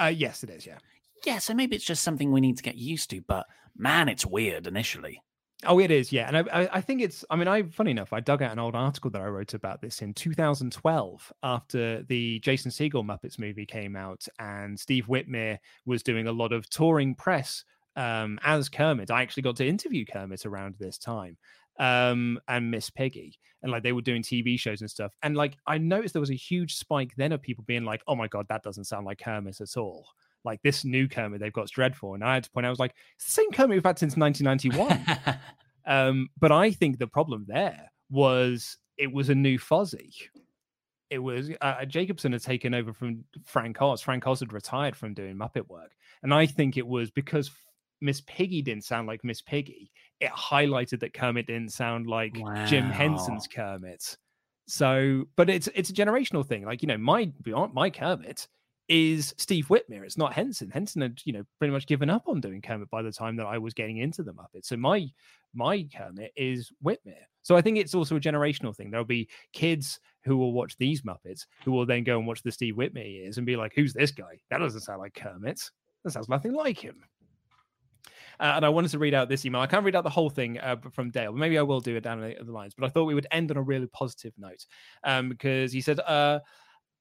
Uh, yes, it is. Yeah. Yeah, so maybe it's just something we need to get used to. But man, it's weird initially. Oh, it is, yeah, and I, I, think it's. I mean, I funny enough, I dug out an old article that I wrote about this in 2012 after the Jason Segel Muppets movie came out, and Steve Whitmire was doing a lot of touring press um, as Kermit. I actually got to interview Kermit around this time um, and Miss Piggy. And like they were doing TV shows and stuff. And like I noticed there was a huge spike then of people being like, oh my God, that doesn't sound like Kermit at all. Like this new Kermit they've got is dreadful. And I had to point out, I was like, it's the same Kermit we've had since 1991. um, but I think the problem there was it was a new Fozzie. It was uh, Jacobson had taken over from Frank Oz. Frank Oz had retired from doing Muppet work. And I think it was because Miss Piggy didn't sound like Miss Piggy, it highlighted that Kermit didn't sound like wow. Jim Henson's Kermit. So, but it's it's a generational thing. Like you know, my my Kermit is Steve Whitmire. It's not Henson. Henson had you know pretty much given up on doing Kermit by the time that I was getting into the Muppets. So my my Kermit is Whitmire. So I think it's also a generational thing. There'll be kids who will watch these Muppets who will then go and watch the Steve Whitmire years and be like, "Who's this guy? That doesn't sound like Kermit." That sounds nothing like him. Uh, and I wanted to read out this email. I can't read out the whole thing uh, from Dale, but maybe I will do it down the, the lines. But I thought we would end on a really positive note um, because he said, uh,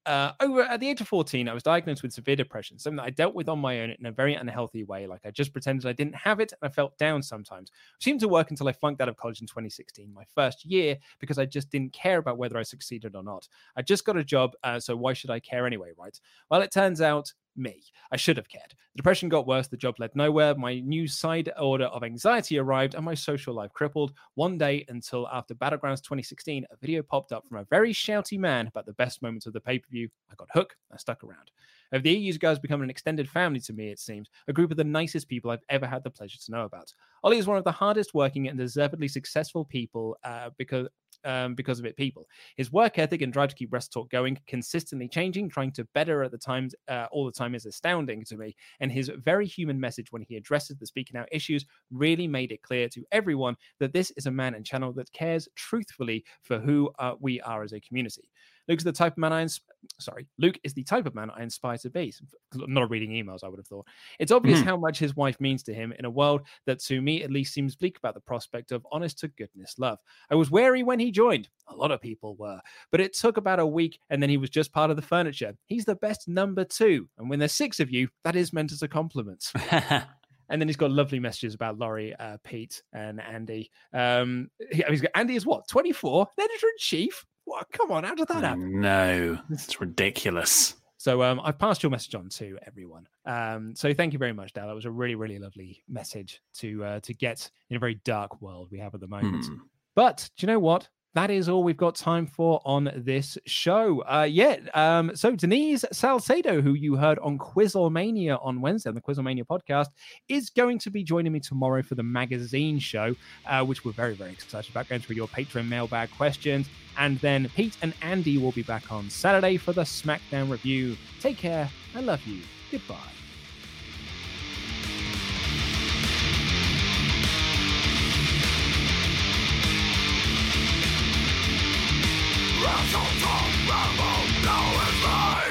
uh, over at the age of 14, I was diagnosed with severe depression, something that I dealt with on my own in a very unhealthy way. Like I just pretended I didn't have it and I felt down sometimes. It seemed to work until I flunked out of college in 2016, my first year, because I just didn't care about whether I succeeded or not. I just got a job, uh, so why should I care anyway, right? Well, it turns out me. I should have cared. The depression got worse, the job led nowhere, my new side order of anxiety arrived, and my social life crippled. One day until after Battlegrounds 2016, a video popped up from a very shouty man about the best moments of the pay per view. I got hooked, I stuck around. Over the years, you guys become an extended family to me, it seems, a group of the nicest people I've ever had the pleasure to know about. Ollie is one of the hardest working and deservedly successful people uh, because um, because of it people. His work ethic and drive to keep Wrestle Talk going, consistently changing, trying to better at the times uh, all the time is astounding to me. And his very human message when he addresses the speaking out issues really made it clear to everyone that this is a man and channel that cares truthfully for who uh, we are as a community. Luke's the type of man I ins- sorry, Luke is the type of man I inspire to be. I'm not reading emails, I would have thought. It's obvious mm. how much his wife means to him in a world that to me at least seems bleak about the prospect of honest to goodness love. I was wary when he joined. A lot of people were, but it took about a week and then he was just part of the furniture. He's the best number two. And when there's six of you, that is meant as a compliment. And then he's got lovely messages about Laurie, uh, Pete, and Andy. Um, he, he's got Andy is what, 24? Editor in chief? What? Come on, how did that happen? No, it's ridiculous. So um, I've passed your message on to everyone. Um, so thank you very much, Dale. That was a really, really lovely message to uh, to get in a very dark world we have at the moment. Hmm. But do you know what? That is all we've got time for on this show. Uh, yeah. Um, so Denise Salcedo, who you heard on Quizzlemania on Wednesday on the Quizzlemania podcast, is going to be joining me tomorrow for the magazine show, uh, which we're very, very excited about going through your Patreon mailbag questions. And then Pete and Andy will be back on Saturday for the SmackDown review. Take care. I love you. Goodbye. Russell Tom Rumble, now is mine.